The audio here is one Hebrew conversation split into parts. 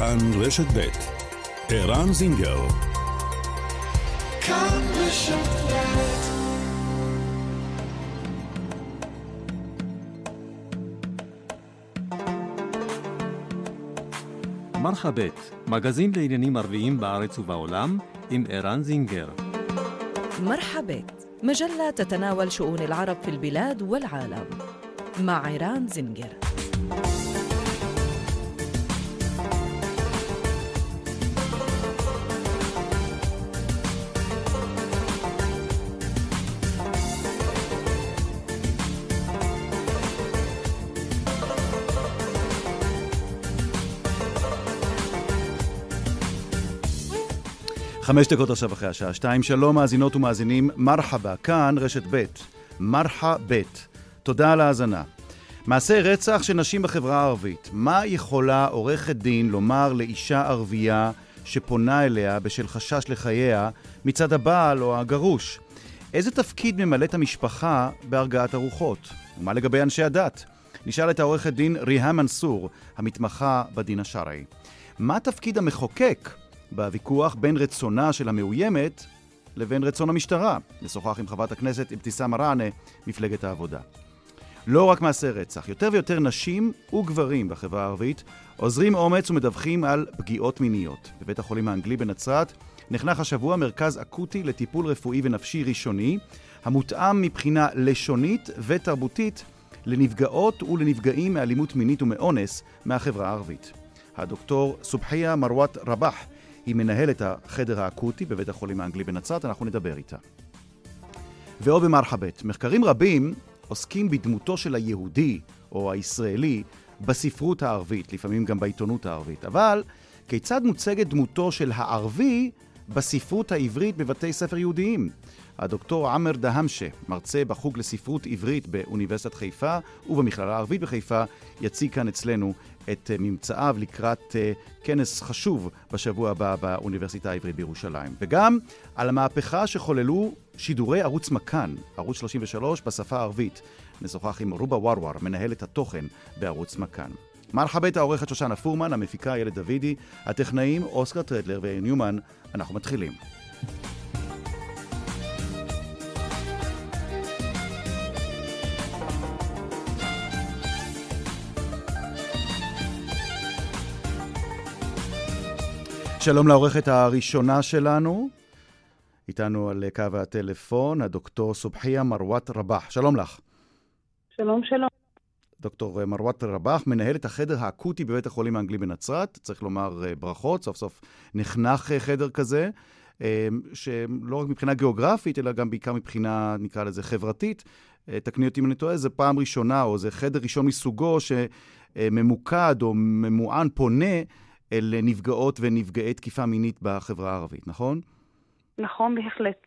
כאן רשת ב' ערן זינגר כאן רשת מרחבת, מגזין לעניינים ערביים בארץ ובעולם, עם ערן זינגר. مرحبت مجلة تتناول شؤون العرب في البلاد والعالم مع عيران زنجر חמש דקות עכשיו אחרי השעה שתיים. שלום מאזינות ומאזינים, מרחבה, כאן רשת ב', מרחה ב'. תודה על ההאזנה. מעשי רצח של נשים בחברה הערבית. מה יכולה עורכת דין לומר לאישה ערבייה שפונה אליה בשל חשש לחייה מצד הבעל או הגרוש? איזה תפקיד ממלאת המשפחה בהרגעת הרוחות? ומה לגבי אנשי הדת? נשאל את העורכת דין ריהאם מנסור, המתמחה בדין השרעי. מה תפקיד המחוקק בוויכוח בין רצונה של המאוימת לבין רצון המשטרה. נשוחח עם חברת הכנסת אבתיסאם מראענה, מפלגת העבודה. לא רק מעשי רצח, יותר ויותר נשים וגברים בחברה הערבית עוזרים אומץ ומדווחים על פגיעות מיניות. בבית החולים האנגלי בנצרת נחנך השבוע מרכז אקוטי לטיפול רפואי ונפשי ראשוני, המותאם מבחינה לשונית ותרבותית לנפגעות ולנפגעים מאלימות מינית ומאונס מהחברה הערבית. הדוקטור סובחיה מרואת רבח היא מנהלת החדר האקוטי בבית החולים האנגלי בנצרת, אנחנו נדבר איתה. ועוד במרחבת, מחקרים רבים עוסקים בדמותו של היהודי או הישראלי בספרות הערבית, לפעמים גם בעיתונות הערבית. אבל כיצד מוצגת דמותו של הערבי בספרות העברית בבתי ספר יהודיים? הדוקטור עמר דהמשה, מרצה בחוג לספרות עברית באוניברסיטת חיפה ובמכללה הערבית בחיפה, יציג כאן אצלנו את ממצאיו לקראת כנס חשוב בשבוע הבא באוניברסיטה העברית בירושלים. וגם על המהפכה שחוללו שידורי ערוץ מכאן, ערוץ 33 בשפה הערבית. נשוחח עם רובה ורוור, מנהלת התוכן בערוץ מכאן. מרחבת העורכת שושנה פורמן, המפיקה איילת דוידי, הטכנאים אוסקר טרדלר וניומן. אנחנו מתחילים. שלום לעורכת הראשונה שלנו, איתנו על קו הטלפון, הדוקטור סובחיה מרואת רבח. שלום לך. שלום, שלום. דוקטור מרואת רבח, מנהלת החדר האקוטי בבית החולים האנגלי בנצרת. צריך לומר ברכות, סוף סוף נחנך חדר כזה, שלא רק מבחינה גיאוגרפית, אלא גם בעיקר מבחינה, נקרא לזה, חברתית. תקני אותי אם אני טועה, זה פעם ראשונה, או זה חדר ראשון מסוגו שממוקד או ממוען, פונה אל נפגעות ונפגעי תקיפה מינית בחברה הערבית, נכון? נכון, בהחלט.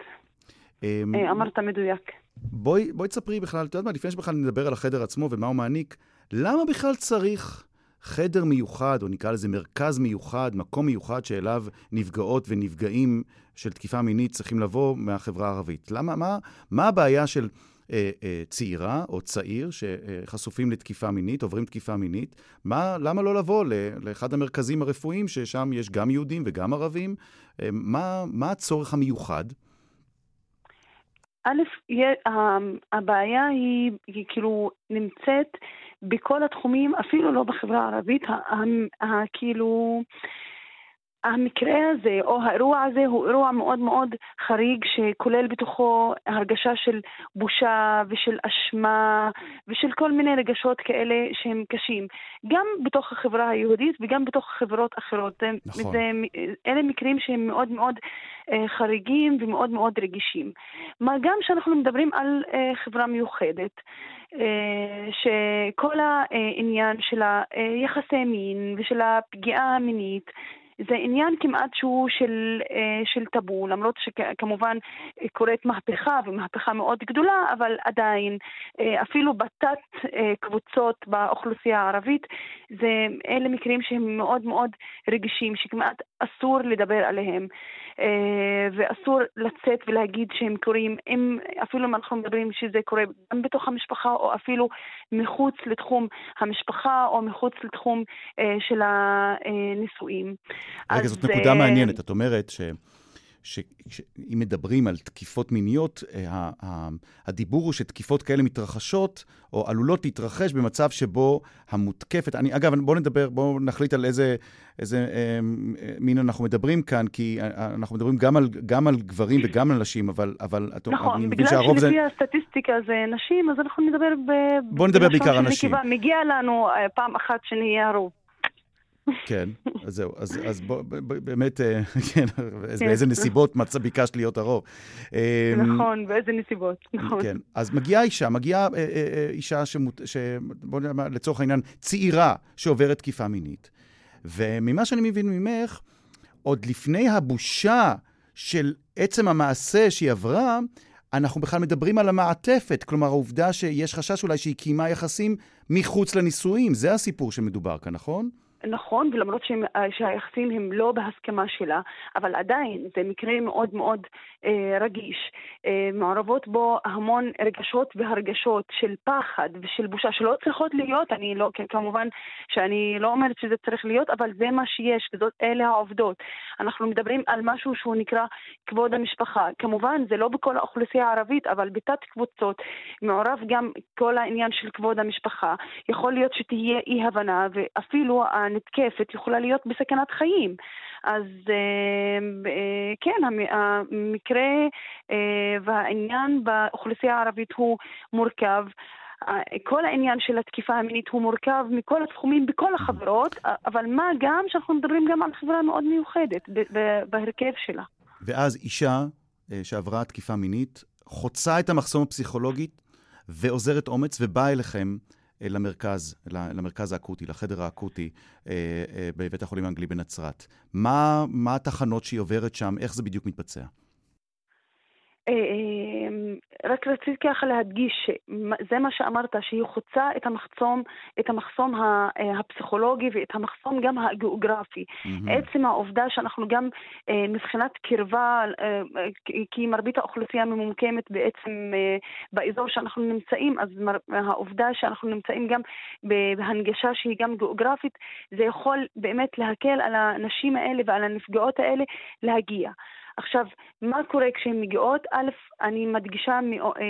אמרת מדויק. בואי, בואי תספרי בכלל, את יודעת מה, לפני שבכלל נדבר על החדר עצמו ומה הוא מעניק, למה בכלל צריך חדר מיוחד, או נקרא לזה מרכז מיוחד, מקום מיוחד שאליו נפגעות ונפגעים של תקיפה מינית צריכים לבוא מהחברה הערבית? למה, מה, מה הבעיה של אה, אה, צעירה או צעיר שחשופים לתקיפה מינית, עוברים תקיפה מינית, מה, למה לא לבוא לאחד המרכזים הרפואיים ששם יש גם יהודים וגם ערבים? אה, מה, מה הצורך המיוחד? א', הבעיה היא, היא כאילו נמצאת בכל התחומים, אפילו לא בחברה הערבית, כאילו... המקרה הזה, או האירוע הזה, הוא אירוע מאוד מאוד חריג, שכולל בתוכו הרגשה של בושה ושל אשמה ושל כל מיני רגשות כאלה שהם קשים. גם בתוך החברה היהודית וגם בתוך חברות אחרות. נכון. זה, אלה מקרים שהם מאוד מאוד חריגים ומאוד מאוד רגישים. מה גם שאנחנו מדברים על אה, חברה מיוחדת. אה, שכל העניין של היחסי מין ושל הפגיעה המינית זה עניין כמעט שהוא של, אה, של טאבו, למרות שכמובן קורית מהפכה, ומהפכה מאוד גדולה, אבל עדיין, אה, אפילו בתת אה, קבוצות באוכלוסייה הערבית, זה, אלה מקרים שהם מאוד מאוד רגישים, שכמעט אסור לדבר עליהם. אה, ואסור לצאת ולהגיד שהם קורים, אם, אפילו אם אנחנו מדברים שזה קורה גם בתוך המשפחה או אפילו מחוץ לתחום המשפחה או מחוץ לתחום אה, של הנישואים. רגע, זאת נקודה אה, מעניינת. את אומרת ש... שאם מדברים על תקיפות מיניות, אה, הדיבור הוא שתקיפות כאלה מתרחשות או עלולות להתרחש במצב שבו המותקפת, אני, אגב, בואו נדבר, בואו נחליט על איזה, איזה אה, מין אנחנו מדברים כאן, כי אה, אנחנו מדברים גם על, גם על גברים וגם על נשים, אבל, אבל נכון, אני מבין שהרוב זה... נכון, בגלל שלפי הסטטיסטיקה זה נשים, אז אנחנו נדבר ב... בואו נדבר בעיקר על נשים. מגיע לנו פעם אחת שנהיה הרוב. כן, אז זהו, אז, אז בוא, באמת, אה, כן, באיזה נסיבות מצא, ביקשת להיות הרוב. אמ, נכון, באיזה נסיבות, נכון. כן, אז מגיעה אישה, מגיעה אה, אה, אישה, שמות, ש... בוא נאמר, לצורך העניין, צעירה שעוברת תקיפה מינית. וממה שאני מבין ממך, עוד לפני הבושה של עצם המעשה שהיא עברה, אנחנו בכלל מדברים על המעטפת, כלומר העובדה שיש חשש אולי שהיא קיימה יחסים מחוץ לנישואים, זה הסיפור שמדובר כאן, נכון? נכון, ולמרות אה, שהיחסים הם לא בהסכמה שלה, אבל עדיין זה מקרה מאוד מאוד אה, רגיש. אה, מעורבות בו המון רגשות והרגשות של פחד ושל בושה שלא צריכות להיות, אני לא, כמובן שאני לא אומרת שזה צריך להיות, אבל זה מה שיש, וזאת אלה העובדות. אנחנו מדברים על משהו שהוא נקרא כבוד המשפחה. כמובן, זה לא בכל האוכלוסייה הערבית, אבל בתת קבוצות מעורב גם כל העניין של כבוד המשפחה. יכול להיות שתהיה אי-הבנה, ואפילו נתקפת יכולה להיות בסכנת חיים. אז אה, אה, כן, המקרה אה, והעניין באוכלוסייה הערבית הוא מורכב. כל העניין של התקיפה המינית הוא מורכב מכל התחומים בכל החברות, אבל מה גם שאנחנו מדברים גם על חברה מאוד מיוחדת בהרכב שלה. ואז אישה שעברה תקיפה מינית חוצה את המחסום הפסיכולוגי ואוזרת אומץ ובאה אליכם למרכז, למרכז האקוטי, לחדר האקוטי אה, אה, בבית החולים האנגלי בנצרת. מה, מה התחנות שהיא עוברת שם? איך זה בדיוק מתבצע? אה, אה, רק רציתי ככה להדגיש שזה מה שאמרת, שהיא חוצה את המחסום, את המחסום אה, הפסיכולוגי ואת המחסום גם הגיאוגרפי. Mm-hmm. עצם העובדה שאנחנו גם מבחינת קרבה, כי מרבית האוכלוסייה ממוקמת בעצם באזור שאנחנו נמצאים, אז העובדה שאנחנו נמצאים גם בהנגשה שהיא גם גיאוגרפית, זה יכול באמת להקל על הנשים האלה ועל הנפגעות האלה להגיע. עכשיו, מה קורה כשהן מגיעות? א', אני מדגישה אה,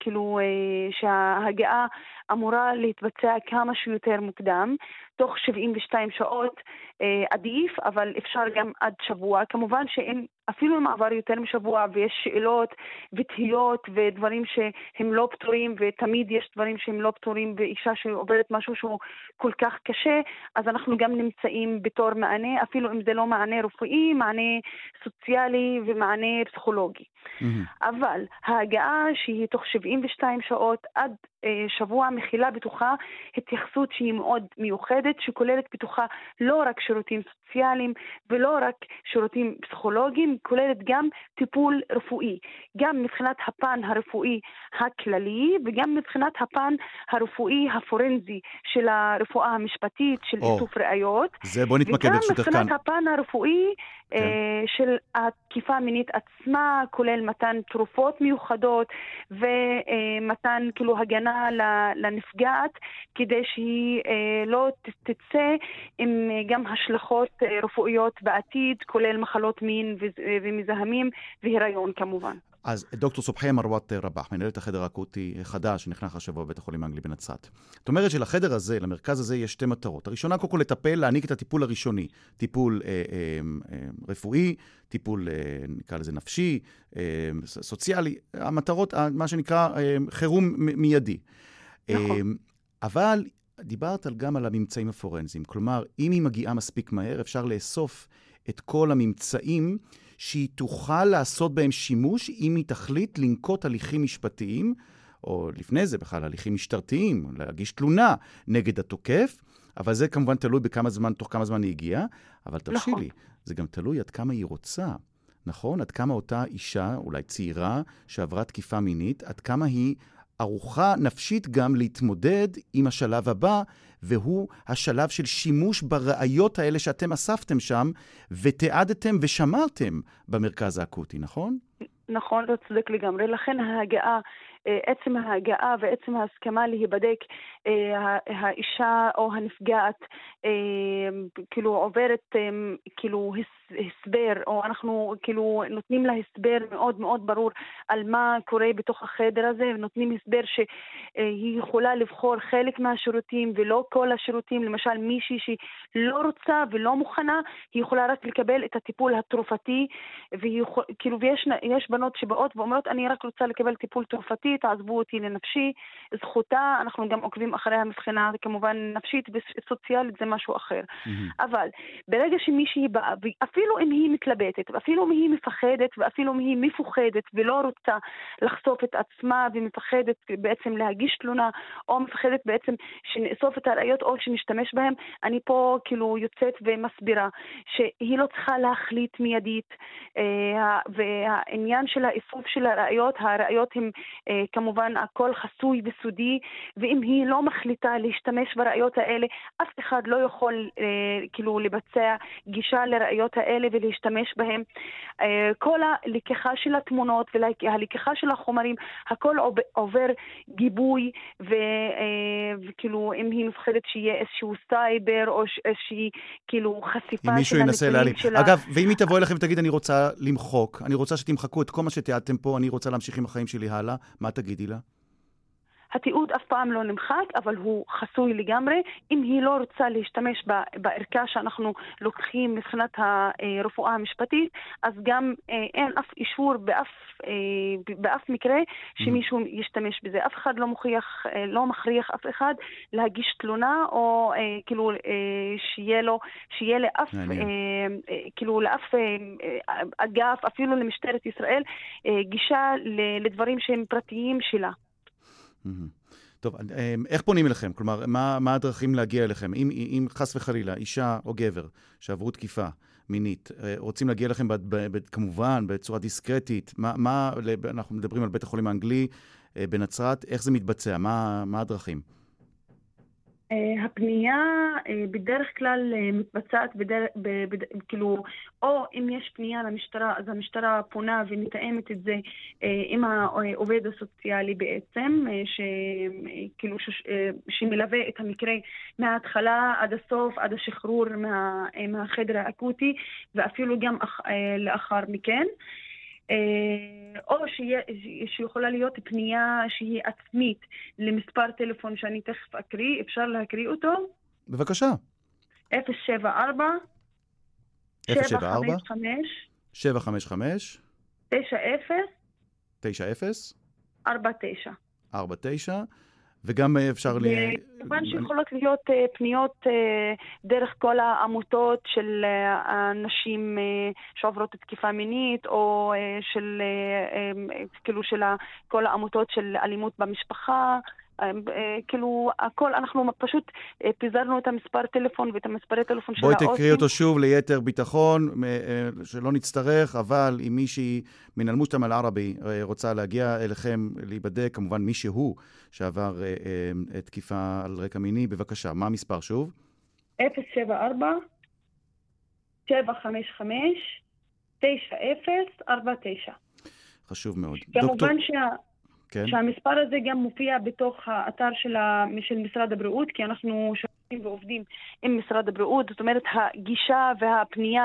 כאילו אה, שההגעה אמורה להתבצע כמה שיותר מוקדם, תוך 72 שעות אה, עדיף, אבל אפשר גם עד שבוע. כמובן שאם אפילו אם עבר יותר משבוע ויש שאלות ותהיות ודברים שהם לא פתורים, ותמיד יש דברים שהם לא פתורים באישה שעוברת משהו שהוא כל כך קשה, אז אנחנו גם נמצאים בתור מענה, אפילו אם זה לא מענה רפואי, מענה סוציאלי ומענה פסיכולוגי. Mm-hmm. אבל ההגעה שהיא תוך 72 שעות עד אה, שבוע מכילה בתוכה התייחסות שהיא מאוד מיוחדת, שכוללת בתוכה לא רק שירותים סוציאליים ולא רק שירותים פסיכולוגיים, כוללת גם טיפול רפואי, גם מבחינת הפן הרפואי הכללי וגם מבחינת הפן הרפואי הפורנזי של הרפואה המשפטית, של oh, איסוף ראיות. זה בוא נתמקד ברשותך כאן. וגם מבחינת הפן הרפואי כן. אה, של התקיפה המינית עצמה, כולל מתן תרופות מיוחדות ומתן כאילו הגנה לנפגעת, כדי שהיא אה, לא תצא עם גם השלכות אה, רפואיות בעתיד, כולל מחלות מין ומזהמים והיריון כמובן. אז דוקטור סובחיה מרוות רבח, מנהלת החדר האקוטי החדש שנכנס השבוע בבית החולים האנגלי בנצרת. זאת אומרת שלחדר הזה, למרכז הזה, יש שתי מטרות. הראשונה, קודם כל לטפל, להעניק את הטיפול הראשוני. טיפול אה, אה, אה, רפואי, טיפול, אה, נקרא לזה נפשי, אה, סוציאלי, המטרות, מה שנקרא אה, חירום מיידי. נכון. אה, אבל דיברת גם על הממצאים הפורנזיים. כלומר, אם היא מגיעה מספיק מהר, אפשר לאסוף את כל הממצאים שהיא תוכל לעשות בהם שימוש אם היא תחליט לנקוט הליכים משפטיים, או לפני זה בכלל הליכים משטרתיים, להגיש תלונה נגד התוקף, אבל זה כמובן תלוי בכמה זמן, תוך כמה זמן היא הגיעה, אבל תרשי נכון. לי, זה גם תלוי עד כמה היא רוצה. נכון? עד כמה אותה אישה, אולי צעירה, שעברה תקיפה מינית, עד כמה היא ערוכה נפשית גם להתמודד עם השלב הבא, והוא השלב של שימוש בראיות האלה שאתם אספתם שם, ותיעדתם ושמרתם במרכז האקוטי, נכון? נכון, אתה צודק לגמרי. לכן ההגעה אה, עצם ההגעה ועצם ההסכמה להיבדק, אה, האישה או הנפגעת אה, כאילו עוברת כאילו הסבר, או אנחנו כאילו נותנים לה הסבר מאוד מאוד ברור על מה קורה בתוך החדר הזה, ונותנים הסבר שהיא יכולה לבחור חלק מהשירותים ולא כל השירותים, למשל מישהי שלא רוצה ולא מוכנה, היא יכולה רק לקבל את הטיפול התרופתי, והיא כאילו, ויש בנות שבאות ואומרות, אני רק רוצה לקבל טיפול תרופתי. תעזבו אותי לנפשי, זכותה, אנחנו גם עוקבים אחרי המבחינה, כמובן נפשית וסוציאלית זה משהו אחר. Mm-hmm. אבל ברגע שמישהי באה, אפילו אם היא מתלבטת, ואפילו אם היא מפחדת, ואפילו אם היא מפוחדת ולא רוצה לחשוף את עצמה ומפחדת בעצם להגיש תלונה, או מפחדת בעצם שנאסוף את הראיות או שנשתמש בהן, אני פה כאילו יוצאת ומסבירה שהיא לא צריכה להחליט מיידית, אה, והעניין של האיסוף של הראיות, הראיות הן אה, כמובן הכל חסוי וסודי, ואם היא לא מחליטה להשתמש בראיות האלה, אף אחד לא יכול אה, כאילו לבצע גישה לראיות האלה ולהשתמש בהן. אה, כל הלקיחה של התמונות והלקיחה של החומרים, הכל עובר גיבוי, אה, וכאילו אם היא מפחדת שיהיה איזשהו סייבר או איזושהי כאילו חשיפה של הנתונים שלה. אגב, ואם היא תבוא אליכם ותגיד, אני רוצה למחוק, אני רוצה שתמחקו את כל מה שתיעדתם פה, אני רוצה להמשיך עם החיים שלי הלאה, מה תגידי לה? התיעוד אף פעם לא נמחק, אבל הוא חסוי לגמרי. אם היא לא רוצה להשתמש בערכה שאנחנו לוקחים מבחינת הרפואה המשפטית, אז גם אה, אין אף אישור באף, אה, באף מקרה שמישהו ישתמש בזה. אף אחד לא מוכיח, אה, לא מכריח אף אחד להגיש תלונה, או כאילו שיהיה לו, שיהיה לאף, כאילו לאף אגף, אפילו למשטרת ישראל, גישה לדברים שהם פרטיים שלה. טוב, אמ, איך פונים אליכם? כלומר, מה, מה הדרכים להגיע אליכם? אם, אם חס וחלילה, אישה או גבר שעברו תקיפה מינית, אה, רוצים להגיע אליכם ב, ב, ב, כמובן בצורה דיסקרטית, מה, מה, אנחנו מדברים על בית החולים האנגלי אה, בנצרת, איך זה מתבצע? מה, מה הדרכים? אה, הפנייה אה, בדרך כלל אה, מתבצעת, בדר... ב... ב... כאילו, או אם יש פנייה למשטרה, אז המשטרה פונה ומתאמת את זה עם העובד הסוציאלי בעצם, ש... כאילו, ש... שמלווה את המקרה מההתחלה עד הסוף, עד השחרור מה... מהחדר האקוטי, ואפילו גם אח... לאחר מכן. אה, או שיכולה להיות פנייה שהיא עצמית למספר טלפון שאני תכף אקריא, אפשר להקריא אותו? בבקשה. 074 074 755 90 90 49 49 וגם אה, אפשר... ל... כמובן שיכולות להיות אה, פניות אה, דרך כל העמותות של הנשים שעוברות תקיפה מינית, או של, כאילו, של כל העמותות של אלימות במשפחה. אה, כאילו, הכל, אנחנו פשוט אה, פיזרנו את המספר טלפון ואת המספרי טלפון של האוסים. בואי תקריא אותו שוב ליתר ביטחון, אה, שלא נצטרך, אבל אם מישהי מן אל-מושתמא אל-ערבי רוצה להגיע אליכם להיבדק, כמובן מישהו שעבר תקיפה על רקע מיני, בבקשה, מה המספר שוב? 074 755 9049 חשוב מאוד. כמובן דוקטור... שה... כן. שהמספר הזה גם מופיע בתוך האתר של, ה, של משרד הבריאות, כי אנחנו שותפים ועובדים עם משרד הבריאות, זאת אומרת הגישה והפנייה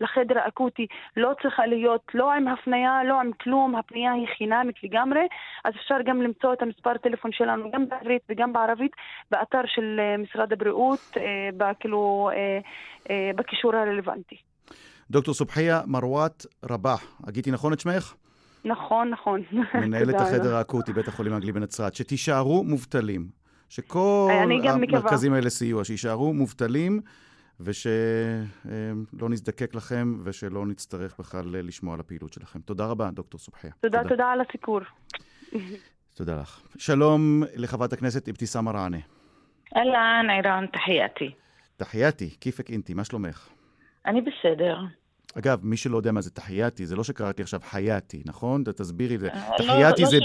לחדר האקוטי לא צריכה להיות לא עם הפנייה, לא עם כלום, הפנייה היא חינמית לגמרי, אז אפשר גם למצוא את המספר טלפון שלנו גם בעברית וגם בערבית באתר של אה, משרד הבריאות, אה, כאילו, אה, בקישור הרלוונטי. דוקטור סובחיה מרואת רבח, הגיתי נכון את שמך? נכון, נכון. מנהלת החדר האקוטי, בית החולים האנגלי בנצרת, שתישארו מובטלים. שכל המרכזים האלה סיוע, שיישארו מובטלים ושלא נזדקק לכם ושלא נצטרך בכלל לשמוע על הפעילות שלכם. תודה רבה, דוקטור סובחיה. תודה, תודה, תודה על הסיקור. תודה לך. שלום לחברת הכנסת אבתיסאם מראענה. אהלן, עירן, תחייתי. תחייתי, כיפק אינתי, מה שלומך? אני בסדר. אגב, מי שלא יודע מה זה תחייתי, זה לא שקראתי עכשיו חייתי, נכון? תסבירי את זה. אה, לא- תחייתי לא זה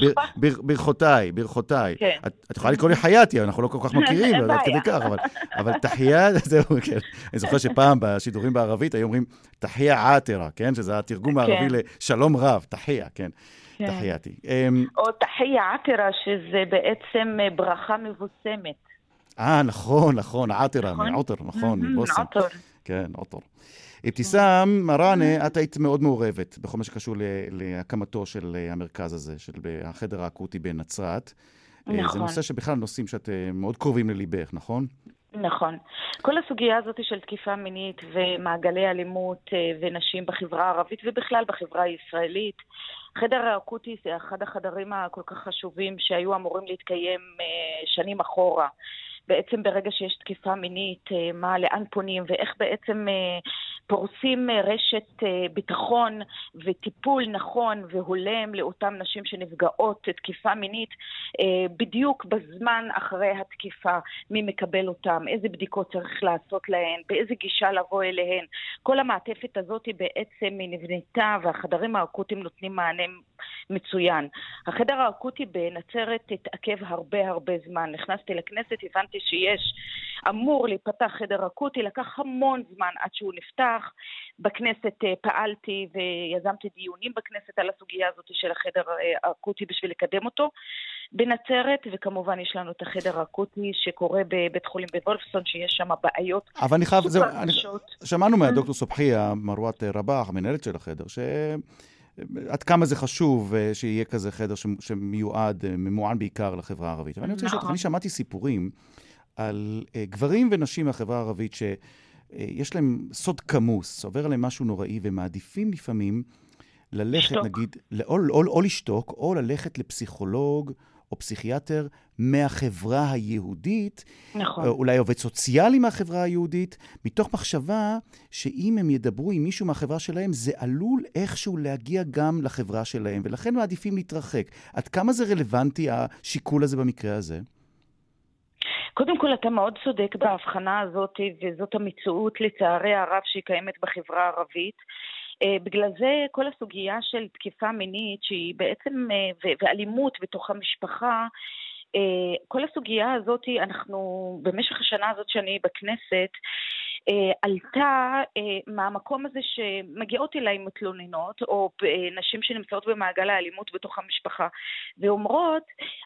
ברכותיי, ברכותיי. כן. את יכולה לקרוא לי חייתי, אנחנו לא כל כך מכירים, אין עד כדי. כך, אבל- תחייה, זהו, כן. אני זוכר שפעם בשידורים בערבית היו אומרים תחייה עתרה, כן? שזה התרגום הערבי כן. לשלום רב, תחייה, כן. כן. תחייתי. אמ, או תחיה עתירה, שזה בעצם אה, ברכה מבוסמת. אה, נכון, נכון, נכון? מעוטר, נכון, מהמם, מבוסם. עטר. כן, עוטר. אבתיסאם מראנה, את היית מאוד מעורבת בכל מה שקשור להקמתו של אה, המרכז הזה, של החדר האקוטי בנצרת. אה, זה נכון. נושא שבכלל נושאים שאת אה, מאוד קרובים לליבך, נכון? נכון. כל הסוגיה הזאת של תקיפה מינית ומעגלי אלימות ונשים בחברה הערבית ובכלל בחברה הישראלית, החדר האקוטי זה אחד החדרים הכל כך חשובים שהיו אמורים להתקיים שנים אחורה. בעצם ברגע שיש תקיפה מינית, אה, מה, לאן פונים ואיך בעצם אה, פורסים אה, רשת ביטחון וטיפול נכון והולם לאותן נשים שנפגעות תקיפה מינית בדיוק בזמן אחרי התקיפה, מי מקבל אותם, איזה בדיקות צריך לעשות להן, באיזה גישה לבוא אליהן. כל המעטפת הזאת בעצם נבנתה והחדרים האקוטיים נותנים מענה מצוין. החדר האקוטי בנצרת התעכב הרבה הרבה זמן. נכנסתי לכנסת, הבנתי שיש, אמור להיפתח חדר אקוטי, לקח המון זמן עד שהוא נפתח. בכנסת אה, פעלתי ויזמתי דיונים בכנסת על הסוגיה הזאת של החדר אה, האקוטי בשביל לקדם אותו בנצרת, וכמובן יש לנו את החדר האקוטי שקורה בבית חולים בוולפסון, שיש שם בעיות אבל אני חייב, זהו. שמענו מהדוקטור סובחיה, מרואת רבח, המנהלת של החדר, ש... עד כמה זה חשוב אה, שיהיה כזה חדר שמיועד, אה, ממוען בעיקר לחברה הערבית. אבל אני רוצה לשאול אותך, נכון. אני שמעתי סיפורים על אה, גברים ונשים מהחברה הערבית שיש להם סוד כמוס, עובר עליהם משהו נוראי, ומעדיפים לפעמים ללכת, לשתוק. נגיד, או, או, או לשתוק, או ללכת לפסיכולוג או פסיכיאטר מהחברה היהודית, נכון. אה, אולי עובד סוציאלי מהחברה היהודית, מתוך מחשבה שאם הם ידברו עם מישהו מהחברה שלהם, זה עלול איכשהו להגיע גם לחברה שלהם, ולכן מעדיפים להתרחק. עד כמה זה רלוונטי, השיקול הזה במקרה הזה? קודם כל, אתה מאוד צודק בהבחנה הזאת, וזאת המציאות, לצערי הרב, שהיא קיימת בחברה הערבית. אה, בגלל זה כל הסוגיה של תקיפה מינית, שהיא בעצם, אה, ואלימות בתוך המשפחה, אה, כל הסוגיה הזאת, אנחנו, במשך השנה הזאת שאני בכנסת, עלתה אה, מהמקום הזה שמגיעות אליי מתלוננות, או אה, נשים שנמצאות במעגל האלימות בתוך המשפחה, ואומרות,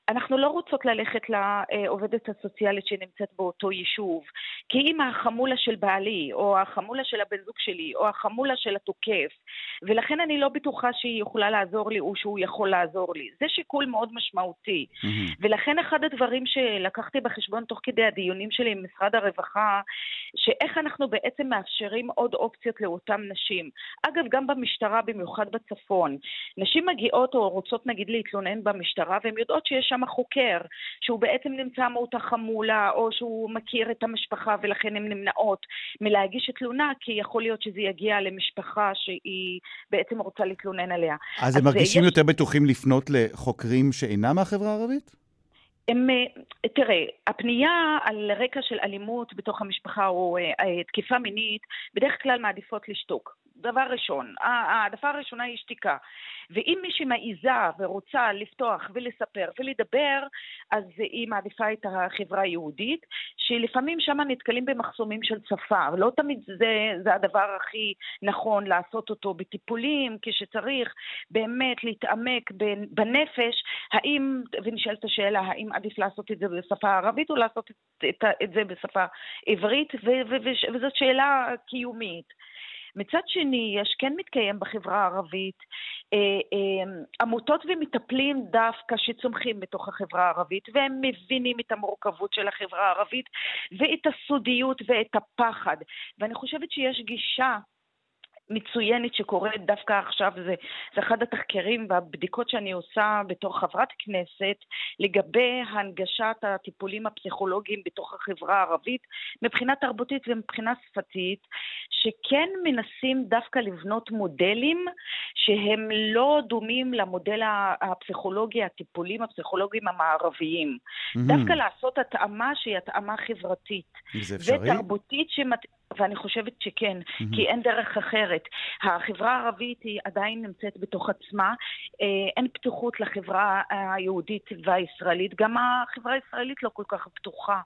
אנחנו לא רוצות ללכת לעובדת הסוציאלית שנמצאת באותו יישוב, כי אם החמולה של בעלי, או החמולה של הבן זוג שלי, או החמולה של התוקף, ולכן אני לא בטוחה שהיא יכולה לעזור לי, או שהוא יכול לעזור לי. זה שיקול מאוד משמעותי. ולכן אחד הדברים שלקחתי בחשבון תוך כדי הדיונים שלי עם משרד הרווחה, שאיך אנחנו בעצם מאפשרים עוד אופציות לאותן נשים. אגב, גם במשטרה, במיוחד בצפון. נשים מגיעות או רוצות נגיד להתלונן במשטרה, והן יודעות שיש שם חוקר, שהוא בעצם נמצא מאותה חמולה, או שהוא מכיר את המשפחה, ולכן הן נמנעות מלהגיש תלונה, כי יכול להיות שזה יגיע למשפחה שהיא בעצם רוצה להתלונן עליה. אז הם אז מרגישים יש- יותר בטוחים לפנות לחוקרים שאינם מהחברה הערבית? הם, אה, תראה, הפנייה על רקע של אלימות בתוך המשפחה או אה, אה, תקיפה מינית, בדרך כלל מעדיפות לשתוק. דבר ראשון, ה- העדפה הראשונה היא שתיקה. ואם מישהי מעיזה ורוצה לפתוח ולספר ולדבר, אז היא מעדיפה את החברה היהודית, שלפעמים שם נתקלים במחסומים של שפה, ולא תמיד זה, זה הדבר הכי נכון לעשות אותו בטיפולים, כשצריך באמת להתעמק בנ- בנפש, האם, ונשאלת השאלה, האם עדיף לעשות את זה בשפה הערבית או לעשות את, את, את זה בשפה עברית, ו, ו, ו, וזאת שאלה קיומית. מצד שני, יש כן מתקיים בחברה הערבית אה, אה, עמותות ומטפלים דווקא שצומחים בתוך החברה הערבית, והם מבינים את המורכבות של החברה הערבית ואת הסודיות ואת הפחד. ואני חושבת שיש גישה מצוינת שקורית דווקא עכשיו, זה, זה אחד התחקרים והבדיקות שאני עושה בתור חברת כנסת לגבי הנגשת הטיפולים הפסיכולוגיים בתוך החברה הערבית מבחינה תרבותית ומבחינה שפתית, שכן מנסים דווקא לבנות מודלים שהם לא דומים למודל הפסיכולוגי, הטיפולים הפסיכולוגיים המערביים. מהמם. דווקא לעשות התאמה שהיא התאמה חברתית. זה אפשרי? ותרבותית, שמת... ואני חושבת שכן, מהמם. כי אין דרך אחרת. החברה הערבית היא עדיין נמצאת בתוך עצמה, אה, אין פתיחות לחברה היהודית והישראלית, גם החברה הישראלית לא כל כך פתוחה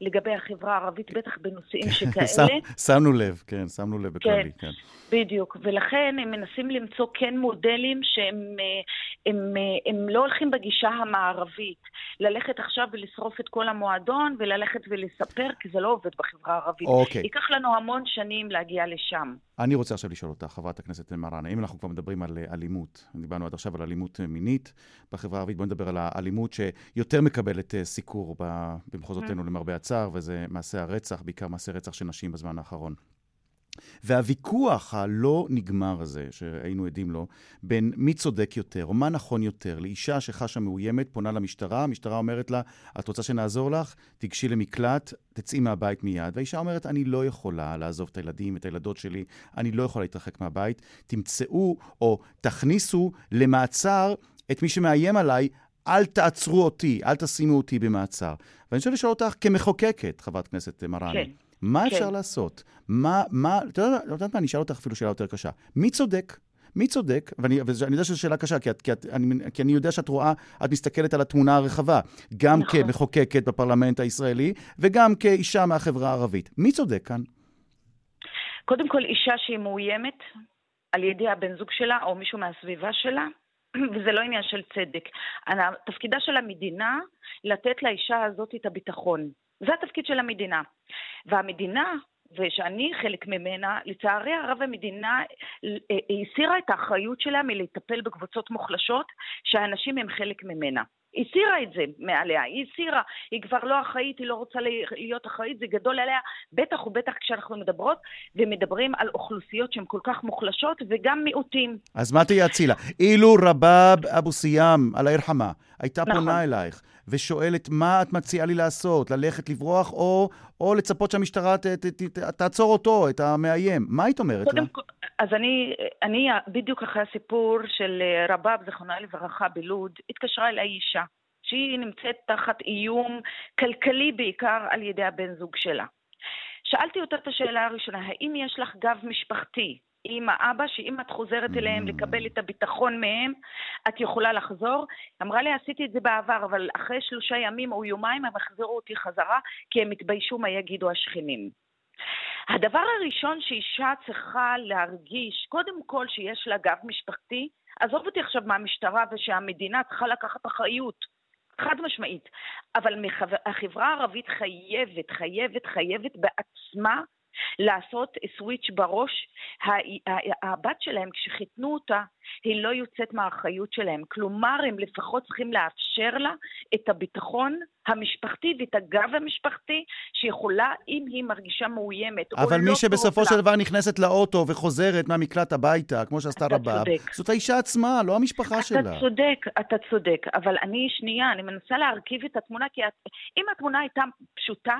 לגבי החברה הערבית, בטח בנושאים שכאלה. שמנו לב, כן, שמנו לב בכללי, כן. בדיוק, ולכן הם מנסים למצוא כן מודלים שהם אה, הם, אה, הם לא הולכים בגישה המערבית. ללכת עכשיו ולשרוף את כל המועדון וללכת ולספר, כי זה לא עובד בחברה הערבית. אוקיי. ייקח לנו המון שנים להגיע לשם. אני רוצה עכשיו לשאול אותך, חברת הכנסת מראענה, אם אנחנו כבר מדברים על אה, אלימות, דיברנו עד עכשיו על אלימות אה, מינית בחברה הערבית, בואי נדבר על האלימות שיותר מקבלת סיקור במחוזותינו למרבה הצער, וזה מעשי הרצח, בעיקר מעשי רצח של נשים בזמן האחרון. והוויכוח הלא נגמר הזה, שהיינו עדים לו, בין מי צודק יותר, או מה נכון יותר, לאישה שחשה מאוימת, פונה למשטרה, המשטרה אומרת לה, את רוצה שנעזור לך? תיגשי למקלט, תצאי מהבית מיד. והאישה אומרת, אני לא יכולה לעזוב את הילדים, את הילדות שלי, אני לא יכולה להתרחק מהבית. תמצאו או תכניסו למעצר את מי שמאיים עליי, אל תעצרו אותי, אל תשימו אותי במעצר. ואני רוצה לשאול אותך, כמחוקקת, חברת כנסת מראענה, כן. מה כן. אפשר לעשות? מה, מה, את יודעת מה, אני אשאל אותך אפילו שאלה יותר קשה. מי צודק? מי צודק? ואני, ואני יודע שזו שאלה קשה, כי, את, כי, את, אני, כי אני יודע שאת רואה, את מסתכלת על התמונה הרחבה, גם נכון. כמחוקקת בפרלמנט הישראלי, וגם כאישה מהחברה הערבית. מי צודק כאן? קודם כל, אישה שהיא מאוימת על ידי הבן זוג שלה או מישהו מהסביבה שלה, וזה לא עניין של צדק. תפקידה של המדינה לתת לאישה הזאת את הביטחון. זה התפקיד של המדינה. והמדינה, ושאני חלק ממנה, לצערי הרב המדינה אה, הסירה את האחריות שלה מלטפל בקבוצות מוחלשות שהאנשים הם חלק ממנה. הסירה את זה מעליה, היא הסירה, היא כבר לא אחראית, היא לא רוצה להיות אחראית, זה גדול עליה, בטח ובטח כשאנחנו מדברות ומדברים על אוכלוסיות שהן כל כך מוחלשות וגם מיעוטים. אז מה תייעצי לה? אילו רבאב אבו סיאם, אללה ירחמה, הייתה נכון. פונה אלייך ושואלת מה את מציעה לי לעשות, ללכת לברוח או, או לצפות שהמשטרה ת, ת, ת, ת, תעצור אותו, את המאיים, מה היית אומרת לה? כל, אז אני, אני בדיוק אחרי הסיפור של רבאב, זכרונה לברכה, בלוד, התקשרה אליי אישה. שהיא נמצאת תחת איום כלכלי בעיקר על ידי הבן זוג שלה. שאלתי אותה את השאלה הראשונה, האם יש לך גב משפחתי? עם האבא, שאם את חוזרת אליהם לקבל את הביטחון מהם, את יכולה לחזור. אמרה לי, עשיתי את זה בעבר, אבל אחרי שלושה ימים או יומיים הם יחזרו אותי חזרה, כי הם התביישו מה יגידו השכנים. הדבר הראשון שאישה צריכה להרגיש, קודם כל שיש לה גב משפחתי, עזוב אותי עכשיו מהמשטרה ושהמדינה צריכה לקחת אחריות. חד משמעית. אבל החברה הערבית חייבת, חייבת, חייבת בעצמה לעשות סוויץ' בראש. הבת שלהם, כשחיתנו אותה, היא לא יוצאת מהאחריות שלהם. כלומר, הם לפחות צריכים לאפשר לה את הביטחון המשפחתי ואת הגב המשפחתי, שיכולה, אם היא מרגישה מאוימת או לא אבל מי שבסופו של דבר נכנסת לאוטו וחוזרת מהמקלט הביתה, כמו שעשתה רבאב, זאת האישה עצמה, לא המשפחה אתה שלה. אתה צודק, אתה צודק. אבל אני, שנייה, אני מנסה להרכיב את התמונה, כי את, אם התמונה הייתה פשוטה,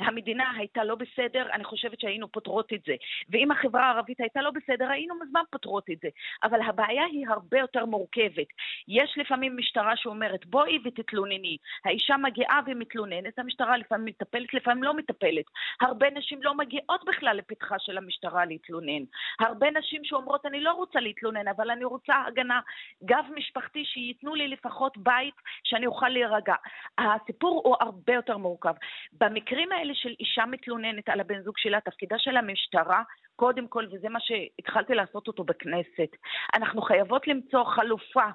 המדינה הייתה לא בסדר, אני חושבת שהיינו פותרות את זה. ואם החברה הערבית הייתה לא בסדר, היינו מזמן פותרות את זה. אבל הבעיה היא הרבה יותר מורכבת. יש לפעמים משטרה שאומרת, בואי ותתלונני. האישה מגיעה ומתלוננת, המשטרה לפעמים מטפלת, לפעמים לא מטפלת. הרבה נשים לא מגיעות בכלל לפתחה של המשטרה להתלונן. הרבה נשים שאומרות, אני לא רוצה להתלונן, אבל אני רוצה הגנה, גב משפחתי, שייתנו לי לפחות בית שאני אוכל להירגע. הסיפור הוא הרבה יותר מורכב. במקרים האלה של אישה מתלוננת על הבן זוג שלה, תפקידה של המשטרה, קודם כל, וזה מה שהתחלתי לעשות אותו בכנסת, אנחנו חייבות למצוא חלופה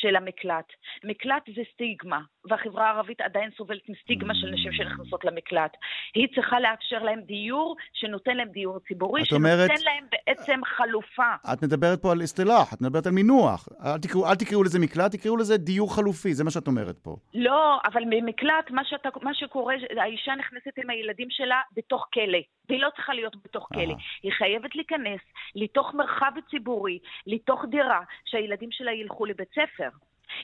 של המקלט. מקלט זה סטיגמה, והחברה הערבית עדיין סובלת מסטיגמה של נשים שנכנסות למקלט. היא צריכה לאפשר להם דיור שנותן להם דיור ציבורי, שנותן אומרת... להם בעצם חלופה. את מדברת פה על אסטלח, את מדברת על מינוח. אל תקראו, אל תקראו לזה מקלט, תקראו לזה דיור חלופי, זה מה שאת אומרת פה. לא, אבל במקלט, מה, שאתה, מה שקורה, האישה נכנסת עם הילדים שלה בתוך כלא. והיא לא צריכה להיות בתוך כלא. היא חייבת להיכנס לתוך מרחב ציבורי, לתוך דירה, שהילדים שלה ילכו לבית ספר.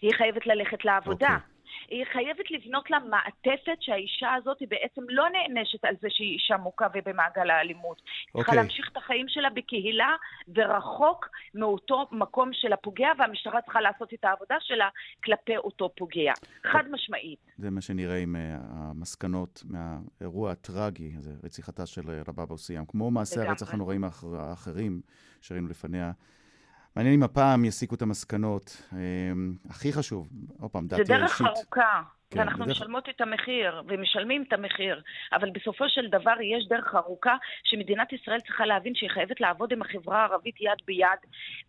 היא חייבת ללכת לעבודה. Okay. היא חייבת לבנות לה מעטפת שהאישה הזאת היא בעצם לא נענשת על זה שהיא אישה מוכה ובמעגל האלימות. היא צריכה אוקיי. להמשיך את החיים שלה בקהילה ורחוק מאותו מקום של הפוגע, והמשטרה צריכה לעשות את העבודה שלה כלפי אותו פוגע. חד משמעית. זה מה שנראה עם אה, המסקנות מהאירוע הטרגי הזה, רציחתה של רבאב אוסיאם. כמו מעשי. הרצח הנוראים האחר- האחרים שראינו לפניה. מעניין אם הפעם יסיקו את המסקנות. אה, הכי חשוב, עוד פעם, זה דעתי דרך האישית. ארוכה, כן, ואנחנו זה דרך- משלמות את המחיר, ומשלמים את המחיר, אבל בסופו של דבר יש דרך ארוכה שמדינת ישראל צריכה להבין שהיא חייבת לעבוד עם החברה הערבית יד ביד,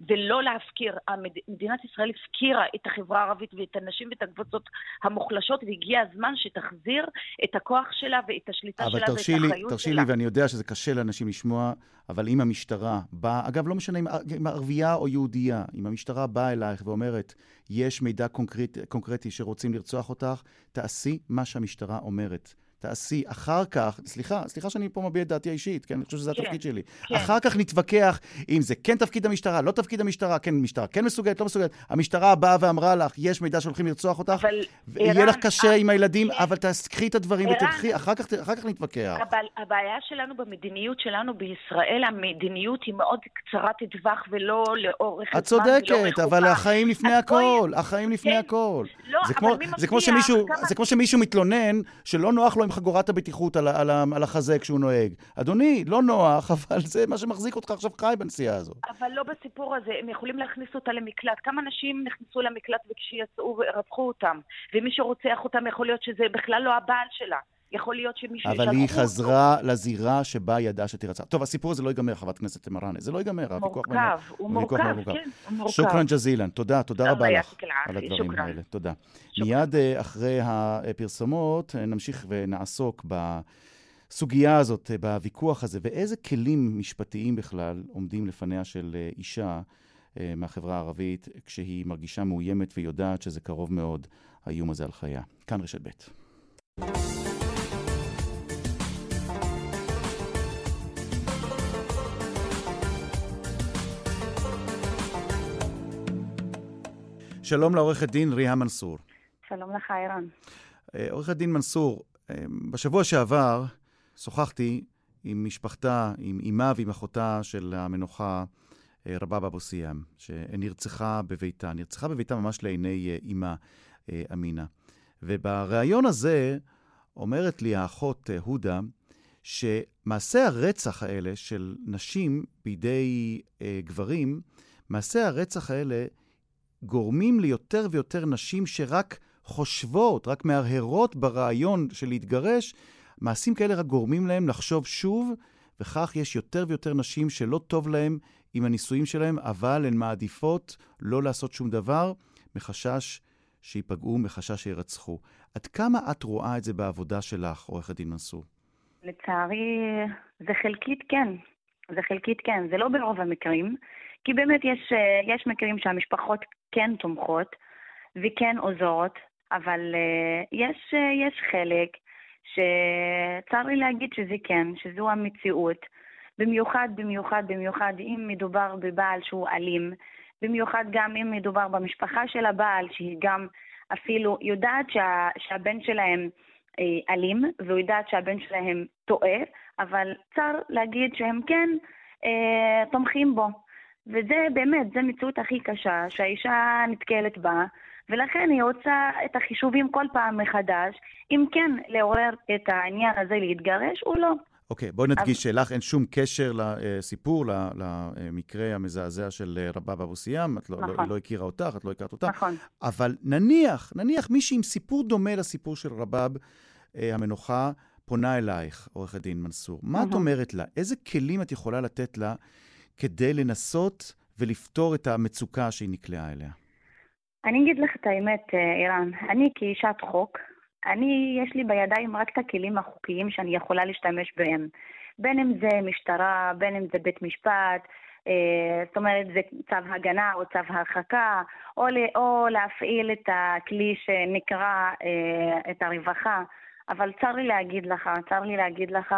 ולא להפקיר. המד- מדינת ישראל הפקירה את החברה הערבית ואת הנשים ואת הקבוצות המוחלשות, והגיע הזמן שתחזיר את הכוח שלה ואת השליטה אבל שלה ואת תרשי לי, האחריות תרשי שלה. לי, ואני יודע שזה קשה לאנשים לשמוע, אבל אם המשטרה באה, אגב, לא משנה אם ערבייה או יהודייה, אם המשטרה באה אלייך ואומרת, יש מידע קונקרט, קונקרטי שרוצים לרצוח אותך, תעשי מה שהמשטרה אומרת. תעשי. אחר כך, סליחה, סליחה שאני פה מביע את דעתי האישית, כן? אני חושב שזה כן, התפקיד שלי. כן. אחר כך נתווכח אם זה כן תפקיד המשטרה, לא תפקיד המשטרה, כן, משטרה כן מסוגלת, לא מסוגלת. המשטרה באה ואמרה לך, יש מידע שהולכים לרצוח אותך, אבל, ויהיה ערן, לך קשה עם הילדים, כן. אבל תקחי את הדברים ערן. ותלכי, אחר כך, אחר כך נתווכח. אבל הבעיה שלנו במדיניות שלנו בישראל, המדיניות היא מאוד קצרת טווח ולא לאורך את זמן ולא צודקת, אבל. החיים לפני הכל, החיים לפני כן. הכל. לא, זה כמו שמישהו מתלונן שלא נוח לו עם חגורת הבטיחות על, על, על החזה כשהוא נוהג. אדוני, לא נוח, אבל זה מה שמחזיק אותך עכשיו חי בנסיעה הזו. אבל לא בסיפור הזה, הם יכולים להכניס אותה למקלט. כמה נשים נכנסו למקלט וכשיצאו רצחו אותם? ומי שרוצח אותם יכול להיות שזה בכלל לא הבעל שלה. יכול להיות שמישהו... אבל היא אותו. חזרה לזירה שבה היא ידעה שתירצח. טוב, הסיפור הזה לא ייגמר, חברת הכנסת מראנה. זה לא ייגמר, הוויכוח בינינו. מורכב, הוא מורכב. כן, הוא מורכב. שוכרן ג'זילן, תודה, תודה רבה לך על הדברים שוכרן. האלה, תודה. שוכרן. מיד אה, אחרי הפרסומות אה, נמשיך ונעסוק בסוגיה הזאת, אה, בוויכוח הזה, ואיזה כלים משפטיים בכלל עומדים לפניה של אישה מהחברה הערבית, כשהיא מרגישה מאוימת ויודעת שזה קרוב מאוד, האיום הזה על חייה. כאן רשת ב'. שלום לעורכת דין ריהה מנסור. שלום לך, ערן. אה, עורכת דין מנסור, אה, בשבוע שעבר שוחחתי עם משפחתה, עם אמה ועם אחותה של המנוחה אה, רבאב אבו סיאם, שנרצחה בביתה. נרצחה בביתה ממש לעיני אמה אמינה. ובריאיון הזה אומרת לי האחות הודה, שמעשי הרצח האלה של נשים בידי אה, גברים, מעשי הרצח האלה גורמים ליותר ויותר נשים שרק חושבות, רק מהרהרות ברעיון של להתגרש, מעשים כאלה רק גורמים להם לחשוב שוב, וכך יש יותר ויותר נשים שלא טוב להם עם הנישואים שלהם, אבל הן מעדיפות לא לעשות שום דבר, מחשש שייפגעו, מחשש שירצחו. עד כמה את רואה את זה בעבודה שלך, עורכת דין מנסור? לצערי, זה חלקית כן. זה חלקית כן. זה לא ברוב המקרים, כי באמת יש, אה, יש מקרים שהמשפחות כן תומכות וכן עוזרות, אבל אה, יש, אה, יש חלק שצר לי להגיד שזה כן, שזו המציאות. במיוחד, במיוחד, במיוחד אם מדובר בבעל שהוא אלים, במיוחד גם אם מדובר במשפחה של הבעל, שהיא גם אפילו יודעת שה, שהבן שלהם אלים, ויודעת שהבן שלהם טועה, אבל צר להגיד שהם כן אה, תומכים בו. וזה באמת, זו מציאות הכי קשה שהאישה נתקלת בה, ולכן היא עושה את החישובים כל פעם מחדש, אם כן לעורר את העניין הזה להתגרש או לא. אוקיי, בואי נדגיש שלך אין שום קשר לסיפור, למקרה המזעזע של רבאב אבו סיאם, את לא, לא, נכון. היא לא הכירה אותך, את לא הכרת אותה. נכון. אבל נניח, נניח מישהי עם סיפור דומה לסיפור של רבאב אה, המנוחה, פונה אלייך, עורכת דין מנסור. מה את אהה. אומרת לה? איזה כלים את יכולה לתת לה כדי לנסות ולפתור את המצוקה שהיא נקלעה אליה? אני אגיד לך את האמת, אה, ערן. אני כאישת חוק, אני, יש לי בידיים רק את הכלים החוקיים שאני יכולה להשתמש בהם. בין אם זה משטרה, בין אם זה בית משפט, אה, זאת אומרת, זה צו הגנה או צו הרחקה, או, ל- או להפעיל את הכלי שנקרא אה, את הרווחה. אבל צר לי להגיד לך, צר לי להגיד לך,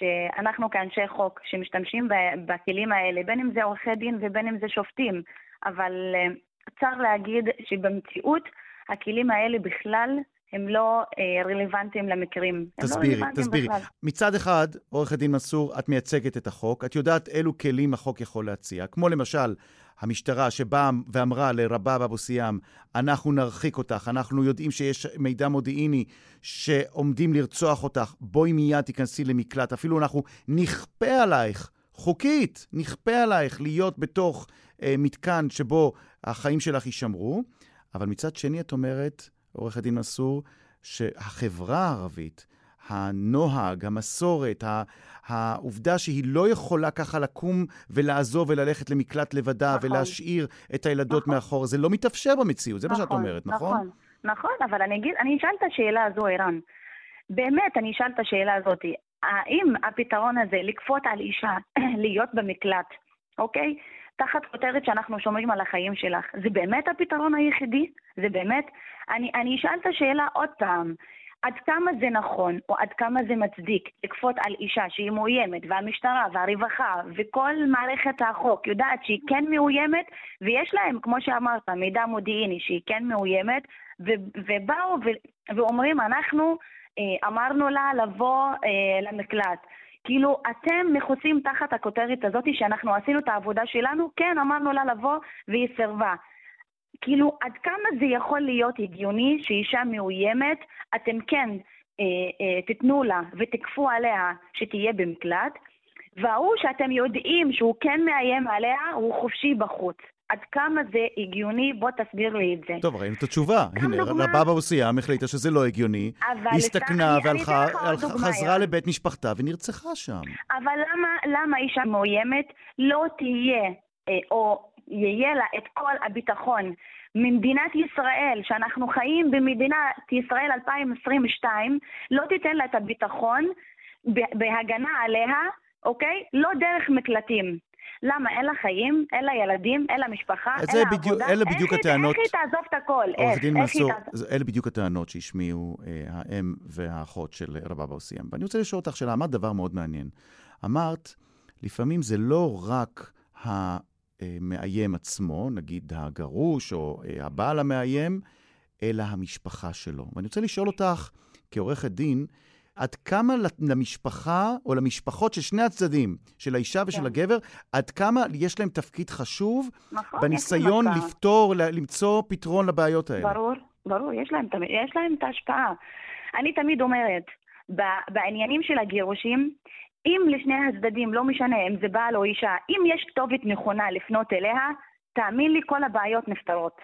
שאנחנו כאנשי חוק שמשתמשים בכלים האלה, בין אם זה עורכי דין ובין אם זה שופטים, אבל אה, צר להגיד שבמציאות הכלים האלה בכלל הם לא אה, רלוונטיים למקרים. לא תסבירי, רלוונטיים תסבירי. בכלל. מצד אחד, עורכת דין מסור, את מייצגת את החוק, את יודעת אילו כלים החוק יכול להציע, כמו למשל המשטרה שבאה ואמרה לרבב אבו סיאם, אנחנו נרחיק אותך, אנחנו יודעים שיש מידע מודיעיני שעומדים לרצוח אותך, בואי מיד תיכנסי למקלט, אפילו אנחנו נכפה עלייך, חוקית, נכפה עלייך להיות בתוך אה, מתקן שבו החיים שלך יישמרו, אבל מצד שני את אומרת, עורכת דין מסור, שהחברה הערבית, הנוהג, המסורת, העובדה שהיא לא יכולה ככה לקום ולעזוב וללכת למקלט לבדה נכון. ולהשאיר את הילדות נכון. מאחור, זה לא מתאפשר במציאות, זה מה שאת נכון, אומרת, נכון? נכון, נכון, אבל אני אגיד, אני אשאל את השאלה הזו, ערן. באמת, אני אשאל את השאלה הזאת. האם הפתרון הזה, לכפות על אישה להיות במקלט, אוקיי? תחת כותרת שאנחנו שומרים על החיים שלך, זה באמת הפתרון היחידי? זה באמת? אני, אני אשאל את השאלה עוד פעם. עד כמה זה נכון, או עד כמה זה מצדיק לכפות על אישה שהיא מאוימת, והמשטרה והרווחה וכל מערכת החוק יודעת שהיא כן מאוימת, ויש להם, כמו שאמרת, מידע מודיעיני שהיא כן מאוימת, ובאו ואומרים, אנחנו אה, אמרנו לה לבוא אה, למקלט. כאילו, אתם מחוצים תחת הכותרת הזאת שאנחנו עשינו את העבודה שלנו, כן, אמרנו לה לבוא, והיא סירבה. כאילו, עד כמה זה יכול להיות הגיוני שאישה מאוימת, אתם כן אה, אה, תיתנו לה ותכפו עליה שתהיה במקלט, וההוא שאתם יודעים שהוא כן מאיים עליה, הוא חופשי בחוץ. עד כמה זה הגיוני? בוא תסביר לי את זה. טוב, ראינו את התשובה. הנה, דוגמה- רבב אבו סיאם החליטה שזה לא הגיוני, הסתכנה אני- אני והלכה, אתן לך עוד הלכה- דוגמה, חזרה יאיר. לבית משפחתה ונרצחה שם. אבל למה, למה אישה מאוימת לא תהיה, אה, או יהיה לה את כל הביטחון ממדינת ישראל, שאנחנו חיים במדינת ישראל 2022, לא תיתן לה את הביטחון בהגנה עליה, אוקיי? לא דרך מקלטים. למה? אין לה חיים, אין לה ילדים, אין לה משפחה, אין לה בדיוק- עבודה. אלה בדיוק איך הטענות- איך היא תעזוב את הכל? עורך איך? דין? זה- אלה בדיוק הטענות שהשמיעו אה, האם והאחות של רבב אבו סיאם. ואני רוצה לשאול אותך שאלה, אמרת דבר מאוד מעניין. אמרת, לפעמים זה לא רק המאיים עצמו, נגיד הגרוש או אה, הבעל המאיים, אלא המשפחה שלו. ואני רוצה לשאול אותך, כעורכת דין, עד כמה למשפחה, או למשפחות של שני הצדדים, של האישה ושל כן. הגבר, עד כמה יש להם תפקיד חשוב נכון, בניסיון. לפתור, למצוא פתרון לבעיות האלה? ברור, ברור, יש להם, יש להם את ההשפעה. אני תמיד אומרת, בעניינים של הגירושים, אם לשני הצדדים, לא משנה אם זה בעל או אישה, אם יש כתובת נכונה לפנות אליה, תאמין לי, כל הבעיות נפתרות.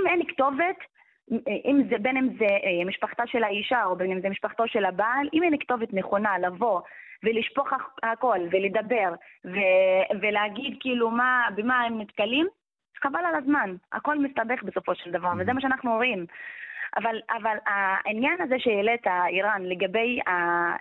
אם אין כתובת, אם זה, בין אם זה אה, משפחתה של האישה או בין אם זה משפחתו של הבעל, אם אין כתובת נכונה לבוא ולשפוך הכ- הכל ולדבר ו- ולהגיד כאילו מה, במה הם נתקלים, חבל על הזמן, הכל מסתבך בסופו של דבר, וזה מה שאנחנו רואים. אבל, אבל העניין הזה שהעלית, איראן, לגבי, ה,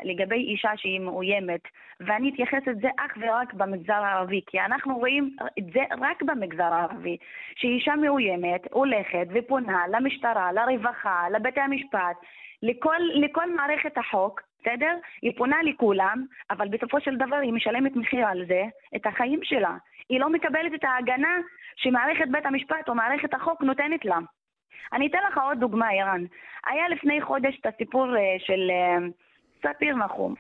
לגבי אישה שהיא מאוימת, ואני אתייחס את זה אך ורק במגזר הערבי, כי אנחנו רואים את זה רק במגזר הערבי, שאישה מאוימת הולכת ופונה למשטרה, לרווחה, לבתי המשפט, לכל, לכל מערכת החוק, בסדר? היא פונה לכולם, אבל בסופו של דבר היא משלמת מחיר על זה, את החיים שלה. היא לא מקבלת את ההגנה שמערכת בית המשפט או מערכת החוק נותנת לה. אני אתן לך עוד דוגמה, ערן. היה לפני חודש את הסיפור אה, של אה, ספיר נחום.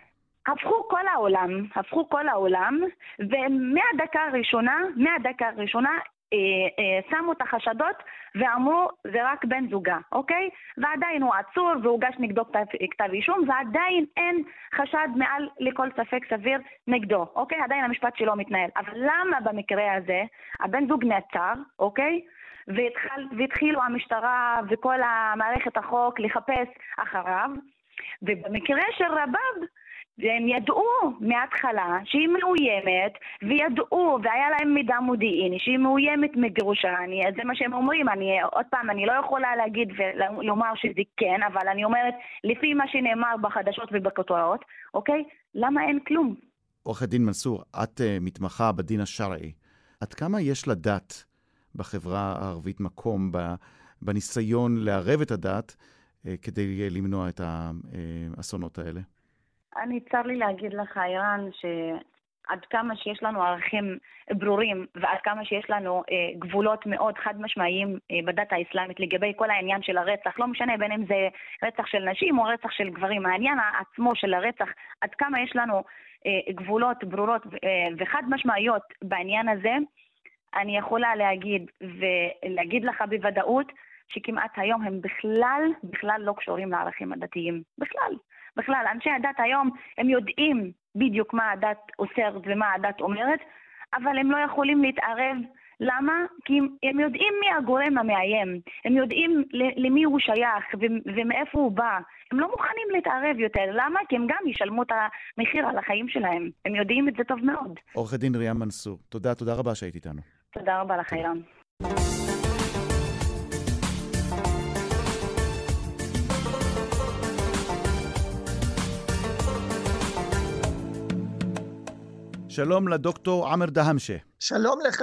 הפכו כל העולם, הפכו כל העולם, ומהדקה הראשונה, מהדקה הראשונה, אה, אה, שמו את החשדות ואמרו זה רק בן זוגה, אוקיי? ועדיין הוא עצור והוגש נגדו כתב, כתב אישום ועדיין אין חשד מעל לכל ספק סביר נגדו, אוקיי? עדיין המשפט שלו מתנהל. אבל למה במקרה הזה הבן זוג נעצר, אוקיי? והתחל, והתחילו המשטרה וכל המערכת החוק לחפש אחריו, ובמקרה של רבב, הם ידעו מההתחלה שהיא מאוימת, וידעו, והיה להם מידע מודיעיני שהיא מאוימת מגירושה. אני, זה מה שהם אומרים, אני, עוד פעם, אני לא יכולה להגיד ולומר שזה כן, אבל אני אומרת, לפי מה שנאמר בחדשות ובכותרות, אוקיי? למה אין כלום? עורכת דין מנסור, את uh, מתמחה בדין השרעי. עד כמה יש לדת בחברה הערבית מקום בניסיון לערב את הדת uh, כדי למנוע את האסונות האלה? אני, צר לי להגיד לך, אירן, עד כמה שיש לנו ערכים ברורים ועד כמה שיש לנו אה, גבולות מאוד חד משמעיים אה, בדת האסלאמית לגבי כל העניין של הרצח, לא משנה בין אם זה רצח של נשים או רצח של גברים, העניין עצמו של הרצח, עד כמה יש לנו אה, גבולות ברורות אה, וחד משמעיות בעניין הזה, אני יכולה להגיד ולהגיד לך בוודאות שכמעט היום הם בכלל, בכלל לא קשורים לערכים הדתיים. בכלל. בכלל, אנשי הדת היום, הם יודעים בדיוק מה הדת אוסרת ומה הדת אומרת, אבל הם לא יכולים להתערב. למה? כי הם יודעים מי הגורם המאיים, הם יודעים למי הוא שייך ומאיפה הוא בא. הם לא מוכנים להתערב יותר. למה? כי הם גם ישלמו את המחיר על החיים שלהם. הם יודעים את זה טוב מאוד. עורכת דין ריאם מנסור, תודה, תודה רבה שהיית איתנו. תודה רבה לך, אילן. שלום לדוקטור עמר דהמשה. שלום לך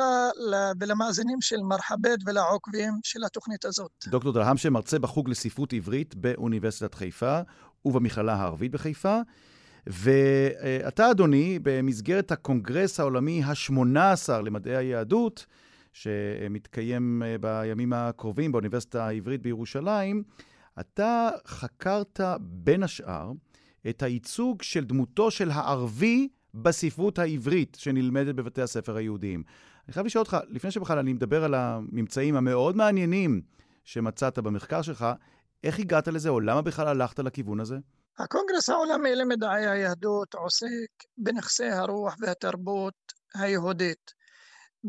ולמאזינים של מרחבת ולעוקבים של התוכנית הזאת. דוקטור דהמשה מרצה בחוג לספרות עברית באוניברסיטת חיפה ובמכללה הערבית בחיפה. ואתה, אדוני, במסגרת הקונגרס העולמי ה-18 למדעי היהדות, שמתקיים אה, בימים הקרובים באוניברסיטה העברית בירושלים, אתה חקרת בין השאר את הייצוג של דמותו של הערבי בספרות העברית שנלמדת בבתי הספר היהודיים. אני חייב לשאול אותך, לפני שבכלל אני מדבר על הממצאים המאוד מעניינים שמצאת במחקר שלך, איך הגעת לזה, או למה בכלל הלכת לכיוון הזה? הקונגרס העולמי למדעי היהדות עוסק בנכסי הרוח והתרבות היהודית.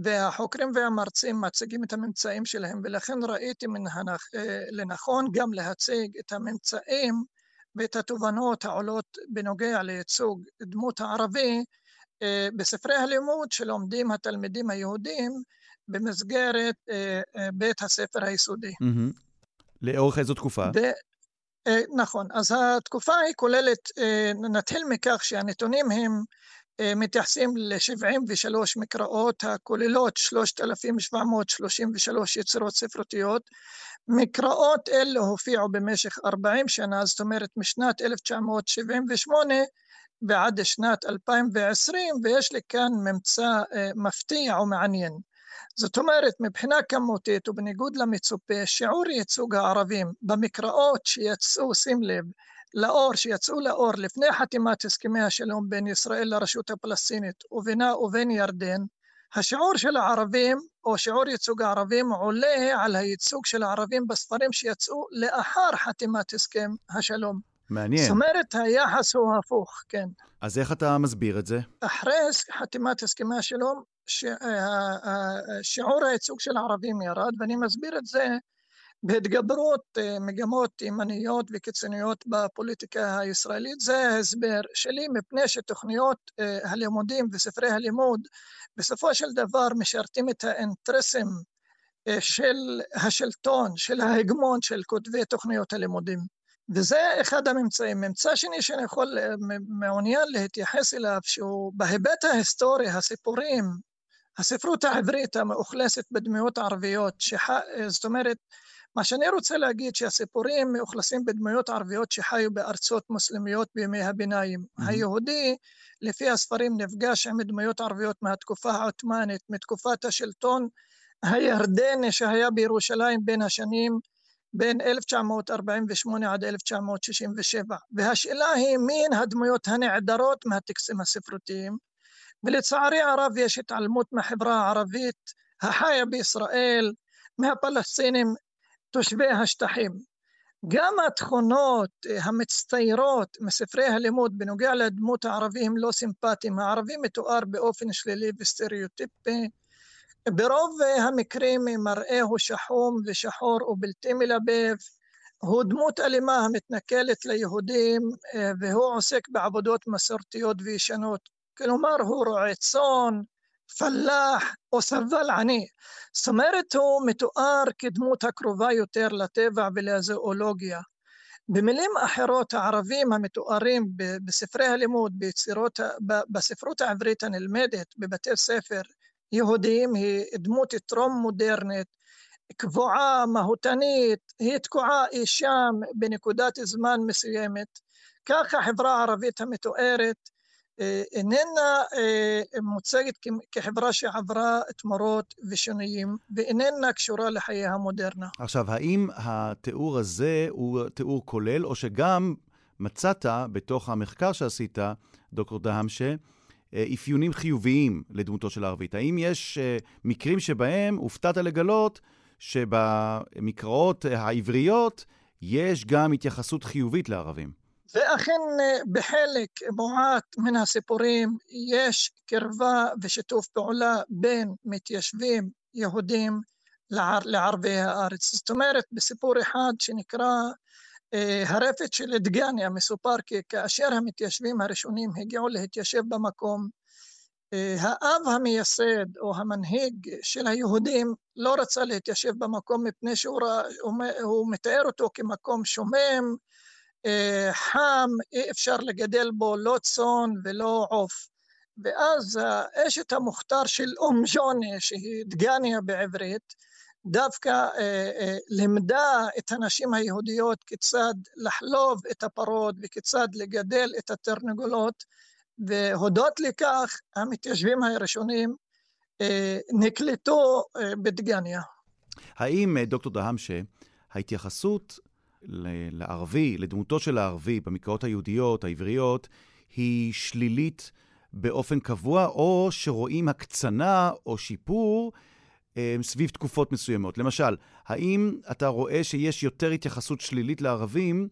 והחוקרים והמרצים מציגים את הממצאים שלהם, ולכן ראיתי מן הנח... לנכון גם להציג את הממצאים ואת התובנות העולות בנוגע לייצוג דמות הערבי אה, בספרי הלימוד שלומדים התלמידים היהודים במסגרת אה, אה, בית הספר היסודי. Mm-hmm. לאורך איזו תקופה? ב... נכון, אז התקופה היא כוללת, נתחיל מכך שהנתונים הם מתייחסים ל-73 מקראות הכוללות 3,733 יצירות ספרותיות, מקראות אלה הופיעו במשך 40 שנה, זאת אומרת משנת 1978 ועד שנת 2020, ויש לי כאן ממצא אה, מפתיע ומעניין. זאת אומרת, מבחינה כמותית ובניגוד למצופה, שיעור ייצוג הערבים במקראות שיצאו, שים לב, לאור, שיצאו לאור לפני חתימת הסכמי השלום בין ישראל לרשות הפלסטינית ובינה ובין ירדן, השיעור של הערבים, או שיעור ייצוג הערבים, עולה על הייצוג של הערבים בספרים שיצאו לאחר חתימת הסכם השלום. מעניין. זאת אומרת, היחס הוא הפוך, כן. אז איך אתה מסביר את זה? אחרי חתימת הסכמי השלום, ש... שיעור הייצוג של הערבים ירד, ואני מסביר את זה בהתגברות אה, מגמות ימניות וקיצוניות בפוליטיקה הישראלית. זה ההסבר שלי, מפני שתוכניות אה, הלימודים וספרי הלימוד בסופו של דבר משרתים את האינטרסים אה, של השלטון, של ההגמון של כותבי תוכניות הלימודים. וזה אחד הממצאים. ממצא שני שאני יכול, מעוניין להתייחס אליו, שהוא בהיבט ההיסטורי, הסיפורים, הספרות העברית המאוכלסת בדמויות ערביות, שח... זאת אומרת, מה שאני רוצה להגיד שהסיפורים מאוכלסים בדמויות ערביות שחיו בארצות מוסלמיות בימי הביניים. Mm-hmm. היהודי, לפי הספרים, נפגש עם דמויות ערביות מהתקופה העות'מאנית, מתקופת השלטון הירדני שהיה בירושלים בין השנים בין 1948 עד 1967. והשאלה היא מין הדמויות הנעדרות מהטקסטים הספרותיים, ולצערי הרב יש התעלמות מהחברה הערבית החיה בישראל, מהפלסטינים תושבי השטחים. גם התכונות אה, המצטיירות מספרי הלימוד בנוגע לדמות הערבי הם לא סימפטיים. הערבי מתואר באופן שלילי וסטריאוטיפי. ברוב אה, המקרים מראהו שחום ושחור ובלתי מלבב. הוא דמות אלימה המתנכלת ליהודים אה, והוא עוסק בעבודות מסורתיות וישנות. כלומר, הוא רועה צאן, פלאח או סבל עני. זאת אומרת, הוא מתואר כדמות הקרובה יותר לטבע ולזואולוגיה. במילים אחרות, הערבים המתוארים בספרי הלימוד, ביצירות, בספרות העברית הנלמדת בבתי ספר יהודיים, היא דמות טרום מודרנית, קבועה, מהותנית, היא תקועה אי שם בנקודת זמן מסוימת. כך החברה הערבית המתוארת איננה אה, מוצגת כחברה שעברה תמורות ושינויים, ואיננה קשורה לחיי המודרנה. עכשיו, האם התיאור הזה הוא תיאור כולל, או שגם מצאת בתוך המחקר שעשית, דוקטור דהמשה, אפיונים חיוביים לדמותו של הערבית? האם יש מקרים שבהם הופתעת לגלות שבמקראות העבריות יש גם התייחסות חיובית לערבים? ואכן אה, בחלק מועט מן הסיפורים יש קרבה ושיתוף פעולה בין מתיישבים יהודים לער, לערבי הארץ. זאת אומרת, בסיפור אחד שנקרא אה, הרפת של דגניה, מסופר כי כאשר המתיישבים הראשונים הגיעו להתיישב במקום, אה, האב המייסד או המנהיג של היהודים לא רצה להתיישב במקום מפני שהוא הוא מתאר אותו כמקום שומם, חם, אי אפשר לגדל בו לא צאן ולא עוף. ואז האשת המוכתר של אום ג'וני, שהיא דגניה בעברית, דווקא אה, אה, לימדה את הנשים היהודיות כיצד לחלוב את הפרות וכיצד לגדל את התרנגולות, והודות לכך המתיישבים הראשונים אה, נקלטו אה, בדגניה. האם, אה, דוקטור דהמשה, ההתייחסות לערבי, לדמותו של הערבי במקראות היהודיות, העבריות, היא שלילית באופן קבוע, או שרואים הקצנה או שיפור אה, סביב תקופות מסוימות. למשל, האם אתה רואה שיש יותר התייחסות שלילית לערבים,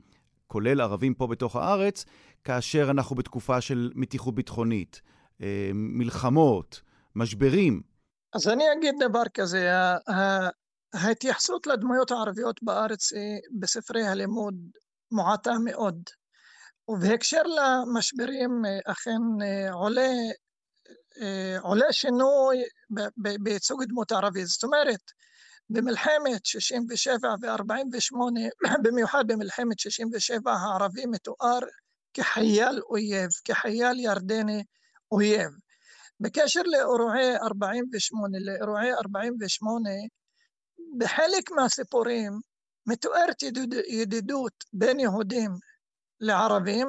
כולל ערבים פה בתוך הארץ, כאשר אנחנו בתקופה של מתיחות ביטחונית, אה, מלחמות, משברים? אז אני אגיד דבר כזה, ההתייחסות לדמויות הערביות בארץ היא בספרי הלימוד מועטה מאוד. ובהקשר למשברים אכן עולה, עולה שינוי בייצוג דמות ערבית. זאת אומרת, במלחמת 67' ו-48', במיוחד במלחמת 67' הערבי מתואר כחייל אויב, כחייל ירדני אויב. בקשר לאירועי 48', לאירועי 48' בחלק מהסיפורים מתוארת ידיד, ידידות בין יהודים לערבים,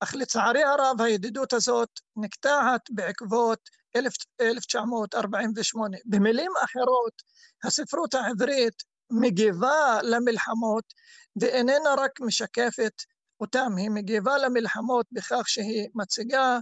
אך לצערי הרב הידידות הזאת נקטעת בעקבות 1948. במילים אחרות, הספרות העברית מגיבה למלחמות ואיננה רק משקפת אותם, היא מגיבה למלחמות בכך שהיא מציגה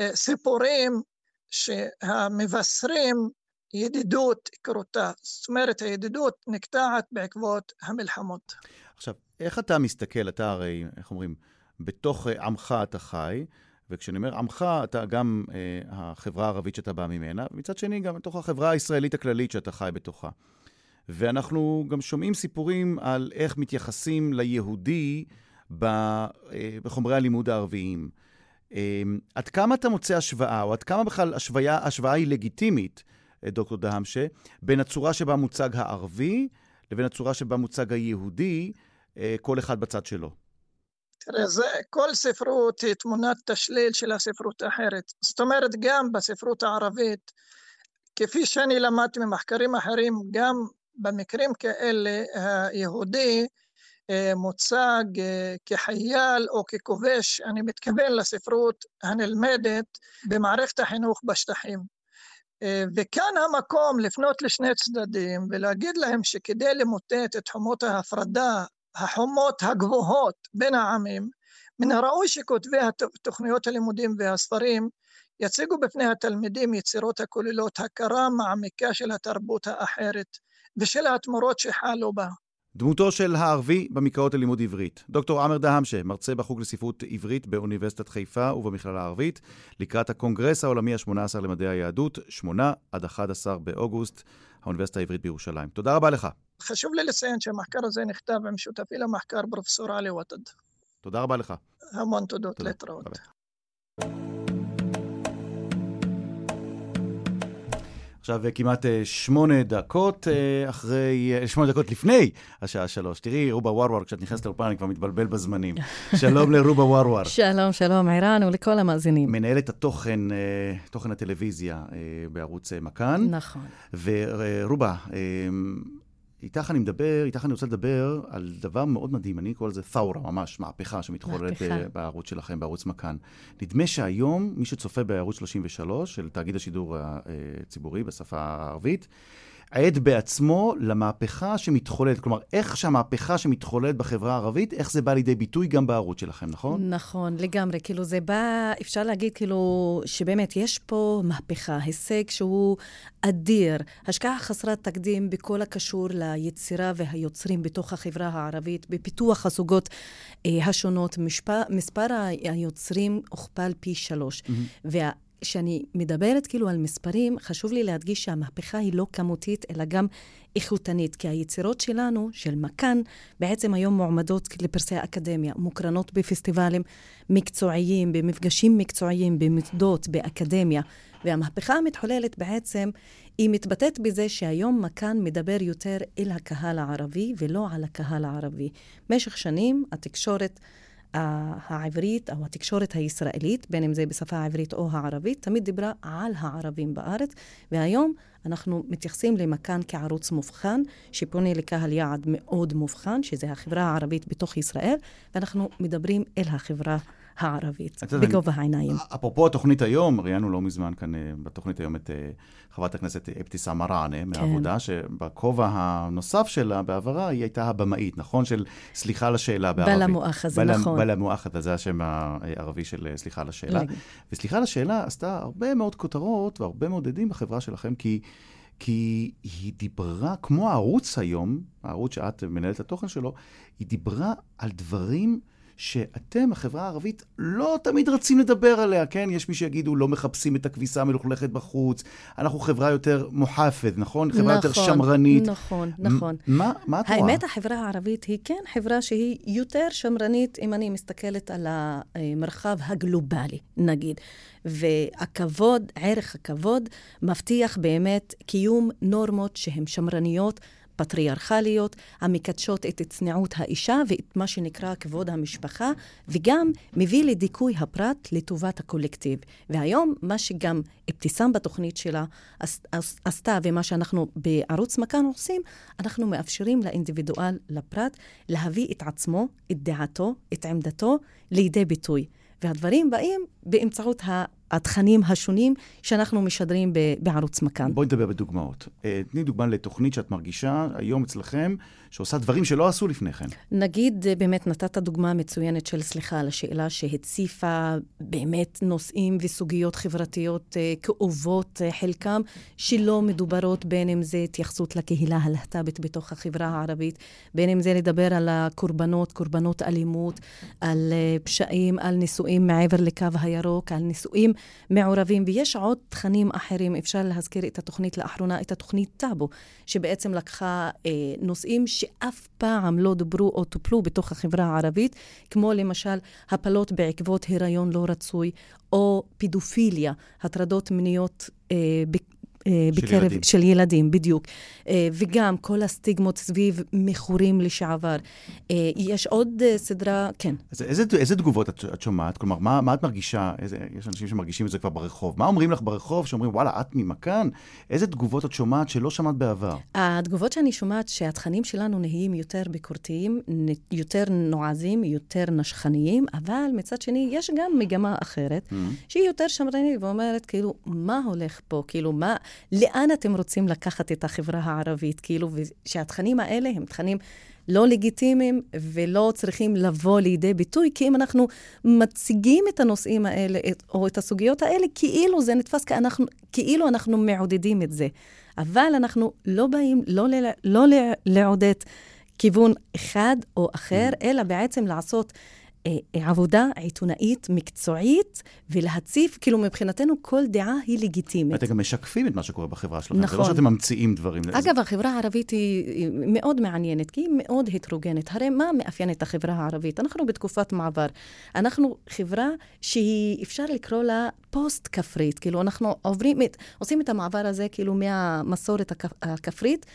אה, סיפורים שהמבשרים ידידות כרותה. זאת אומרת, הידידות נקטעת בעקבות המלחמות. עכשיו, איך אתה מסתכל, אתה הרי, איך אומרים, בתוך אה, עמך אתה חי, וכשאני אומר עמך, אתה גם אה, החברה הערבית שאתה בא ממנה, ומצד שני, גם בתוך החברה הישראלית הכללית שאתה חי בתוכה. ואנחנו גם שומעים סיפורים על איך מתייחסים ליהודי ב, אה, בחומרי הלימוד הערביים. אה, עד כמה אתה מוצא השוואה, או עד כמה בכלל השוואה, השוואה היא לגיטימית דוקטור דהמשה, בין הצורה שבה מוצג הערבי לבין הצורה שבה מוצג היהודי, אה, כל אחד בצד שלו. תראה, זה, כל ספרות היא תמונת תשליל של הספרות האחרת. זאת אומרת, גם בספרות הערבית, כפי שאני למדתי ממחקרים אחרים, גם במקרים כאלה, היהודי אה, מוצג אה, כחייל או ככובש, אני מתכוון לספרות הנלמדת במערכת החינוך בשטחים. אה, וכאן המקום לפנות לשני צדדים ולהגיד להם שכדי למוטט את חומות ההפרדה, החומות הגבוהות בין העמים, מן הראוי שכותבי תוכניות הלימודים והספרים יציגו בפני התלמידים יצירות הכוללות הכרה מעמיקה של התרבות האחרת ושל התמורות שחלו בה. דמותו של הערבי במקראות ללימוד עברית. דוקטור עמר דהמשה, מרצה בחוג לספרות עברית באוניברסיטת חיפה ובמכללה הערבית, לקראת הקונגרס העולמי ה-18 למדעי היהדות, 8 עד 11 באוגוסט, האוניברסיטה העברית בירושלים. תודה רבה לך. חשוב לי לציין שהמחקר הזה נכתב עם שותפי למחקר פרופסור עלי וטד. תודה רבה לך. המון תודות, להתראות. עכשיו כמעט אה, שמונה דקות אה, אחרי, אה, שמונה דקות לפני השעה שלוש. תראי, רובה ורוור, כשאת נכנסת לאולפן אני כבר מתבלבל בזמנים. שלום לרובה ורוור. שלום, שלום, ערן ולכל המאזינים. מנהלת התוכן, תוכן הטלוויזיה בערוץ מכאן. נכון. ורובה, איתך אני מדבר, איתך אני רוצה לדבר על דבר מאוד מדהים, אני קורא לזה ת'אורה, ממש, מהפכה שמתחוללת מהפכה. אה, בערוץ שלכם, בערוץ מכאן. נדמה שהיום, מי שצופה בערוץ 33 של תאגיד השידור הציבורי בשפה הערבית, עד בעצמו למהפכה שמתחוללת. כלומר, איך שהמהפכה שמתחוללת בחברה הערבית, איך זה בא לידי ביטוי גם בערוץ שלכם, נכון? נכון, לגמרי. כאילו זה בא, אפשר להגיד כאילו שבאמת יש פה מהפכה, הישג שהוא אדיר, השקעה חסרת תקדים בכל הקשור ליצירה והיוצרים בתוך החברה הערבית, בפיתוח הסוגות אה, השונות. משפ... מספר היוצרים הוכפל פי שלוש. Mm-hmm. כשאני מדברת כאילו על מספרים, חשוב לי להדגיש שהמהפכה היא לא כמותית, אלא גם איכותנית, כי היצירות שלנו, של מכאן, בעצם היום מועמדות לפרסי האקדמיה, מוקרנות בפסטיבלים מקצועיים, במפגשים מקצועיים, במוסדות, באקדמיה. והמהפכה המתחוללת בעצם, היא מתבטאת בזה שהיום מכאן מדבר יותר אל הקהל הערבי ולא על הקהל הערבי. במשך שנים התקשורת העברית או התקשורת הישראלית, בין אם זה בשפה העברית או הערבית, תמיד דיברה על הערבים בארץ, והיום אנחנו מתייחסים למכאן כערוץ מובחן, שפונה לקהל יעד מאוד מובחן, שזה החברה הערבית בתוך ישראל, ואנחנו מדברים אל החברה הערבית, בגובה העיניים. אפרופו התוכנית היום, ראיינו לא מזמן כאן בתוכנית היום את חברת הכנסת אבתיסאם מראענה מהעבודה, כן. שבכובע הנוסף שלה בעברה היא הייתה הבמאית, נכון? של סליחה על השאלה בערבית. בלה מואחזה, נכון. בלה מואחזה, זה השם הערבי של סליחה על השאלה. וסליחה על השאלה עשתה הרבה מאוד כותרות והרבה מאוד עדים בחברה שלכם, כי... כי היא דיברה, כמו הערוץ היום, הערוץ שאת מנהלת התוכן שלו, היא דיברה על דברים שאתם, החברה הערבית, לא תמיד רצים לדבר עליה, כן? יש מי שיגידו, לא מחפשים את הכביסה המלוכלכת בחוץ, אנחנו חברה יותר מוחפת, נכון? חברה נכון, יותר שמרנית. נכון, נכון. מה, מה את רואה? האמת, החברה הערבית היא כן חברה שהיא יותר שמרנית, אם אני מסתכלת על המרחב הגלובלי, נגיד. והכבוד, ערך הכבוד, מבטיח באמת קיום נורמות שהן שמרניות. פטריארכליות, המקדשות את צניעות האישה ואת מה שנקרא כבוד המשפחה, וגם מביא לדיכוי הפרט לטובת הקולקטיב. והיום, מה שגם אבתיסאם בתוכנית שלה עשתה, ומה שאנחנו בערוץ מכאן עושים, אנחנו מאפשרים לאינדיבידואל, לפרט, להביא את עצמו, את דעתו, את עמדתו, לידי ביטוי. והדברים באים באמצעות התכנים השונים שאנחנו משדרים בערוץ מכאן. בואי נדבר בדוגמאות. תני דוגמה לתוכנית שאת מרגישה היום אצלכם, שעושה דברים שלא עשו לפני כן. נגיד, באמת נתת דוגמה מצוינת של, סליחה, על השאלה שהציפה באמת נושאים וסוגיות חברתיות כאובות, חלקם שלא מדוברות, בין אם זה התייחסות לקהילה הלהט"בית בתוך החברה הערבית, בין אם זה לדבר על הקורבנות, קורבנות אלימות, על פשעים, על נישואים מעבר לקו הירוק, על נישואים מעורבים, ויש עוד תכנים אחרים. אפשר להזכיר את התוכנית לאחרונה, את התוכנית טאבו, שבעצם לקחה אה, נושאים שאף פעם לא דוברו או טופלו בתוך החברה הערבית, כמו למשל הפלות בעקבות הריון לא רצוי, או פדופיליה, הטרדות מיניות אה, בקרב, של ילדים. של ילדים, בדיוק. וגם כל הסטיגמות סביב מכורים לשעבר. יש עוד סדרה, כן. אז איזה, איזה תגובות את, את שומעת? כלומר, מה, מה את מרגישה? איזה, יש אנשים שמרגישים את זה כבר ברחוב. מה אומרים לך ברחוב שאומרים, וואלה, את ממכאן? איזה תגובות את שומעת שלא שמעת בעבר? התגובות שאני שומעת, שהתכנים שלנו נהיים יותר ביקורתיים, יותר נועזים, יותר נשכניים, אבל מצד שני, יש גם מגמה אחרת, mm-hmm. שהיא יותר שמרנית ואומרת, כאילו, מה הולך פה? כאילו, מה... לאן אתם רוצים לקחת את החברה הערבית, כאילו, ושהתכנים האלה הם תכנים לא לגיטימיים ולא צריכים לבוא לידי ביטוי, כי אם אנחנו מציגים את הנושאים האלה, או את הסוגיות האלה, כאילו זה נתפס כאנחנו, כאילו אנחנו מעודדים את זה. אבל אנחנו לא באים לא, ל, לא לעודד כיוון אחד או אחר, אלא בעצם לעשות... עבודה עיתונאית מקצועית, ולהציף, כאילו מבחינתנו כל דעה היא לגיטימית. ואתם גם משקפים את מה שקורה בחברה שלכם, נכון. זה לא שאתם ממציאים דברים. אגב, החברה הערבית היא מאוד מעניינת, כי היא מאוד הטרוגנית. הרי מה מאפיין את החברה הערבית? אנחנו בתקופת מעבר. אנחנו חברה שהיא, אפשר לקרוא לה פוסט-כפרית. כאילו, אנחנו עוברים, עושים את המעבר הזה, כאילו, מהמסורת הכפרית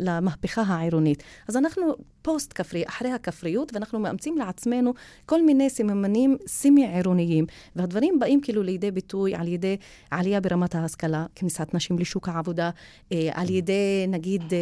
למהפכה העירונית. אז אנחנו פוסט-כפרי, אחרי הכפריות, ואנחנו מאמצים לעצמנו כל מיני סממנים סמי-עירוניים. והדברים באים כאילו לידי ביטוי על ידי עלייה ברמת ההשכלה, כניסת נשים לשוק העבודה, אה, על ידי, נגיד, אה,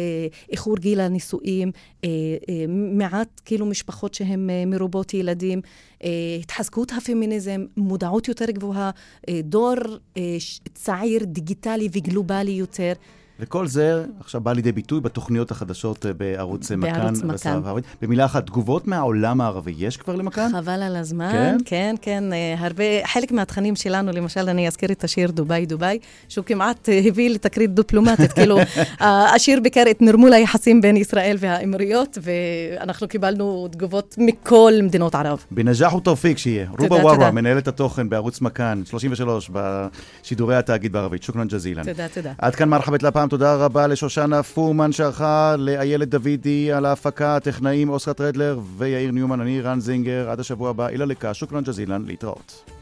איחור גיל הנישואים, אה, אה, מעט כאילו משפחות שהן אה, מרובות ילדים, אה, התחזקות הפמיניזם, מודעות יותר גבוהה, אה, דור אה, צעיר, דיגיטלי וגלובלי יותר. וכל זה עכשיו בא לידי ביטוי בתוכניות החדשות אה, בערוץ מכאן. בערוץ מכאן. במילה אחת, תגובות מהעולם הערבי, יש כבר למכאן? חבל על הזמן. כן? כן, כן. אה, הרבה, חלק מהתכנים שלנו, למשל, אני אזכיר את השיר דובאי דובאי, שהוא כמעט אה, הביא לתקרית דיפלומטית. כאילו, השיר ביקר את נרמול היחסים בין ישראל והאמירויות, ואנחנו קיבלנו תגובות מכל מדינות ערב. בנג'אח ותאופיק שיהיה. רובה ווארה, תודה. מנהלת התוכן בערוץ מכאן, 33, בשידורי התאגיד בערבית. שוכרן ג'זילן. תודה, תודה. עד כאן מרחבת לפעם, תודה רבה לשושנה פורמן שערכה, לאיילת דוידי על ההפקה, הטכנאים אוסקר טרדלר ויאיר ניומן, אני רן זינגר, עד השבוע הבא, אילה לקה, שוכרן ג'זילן, להתראות.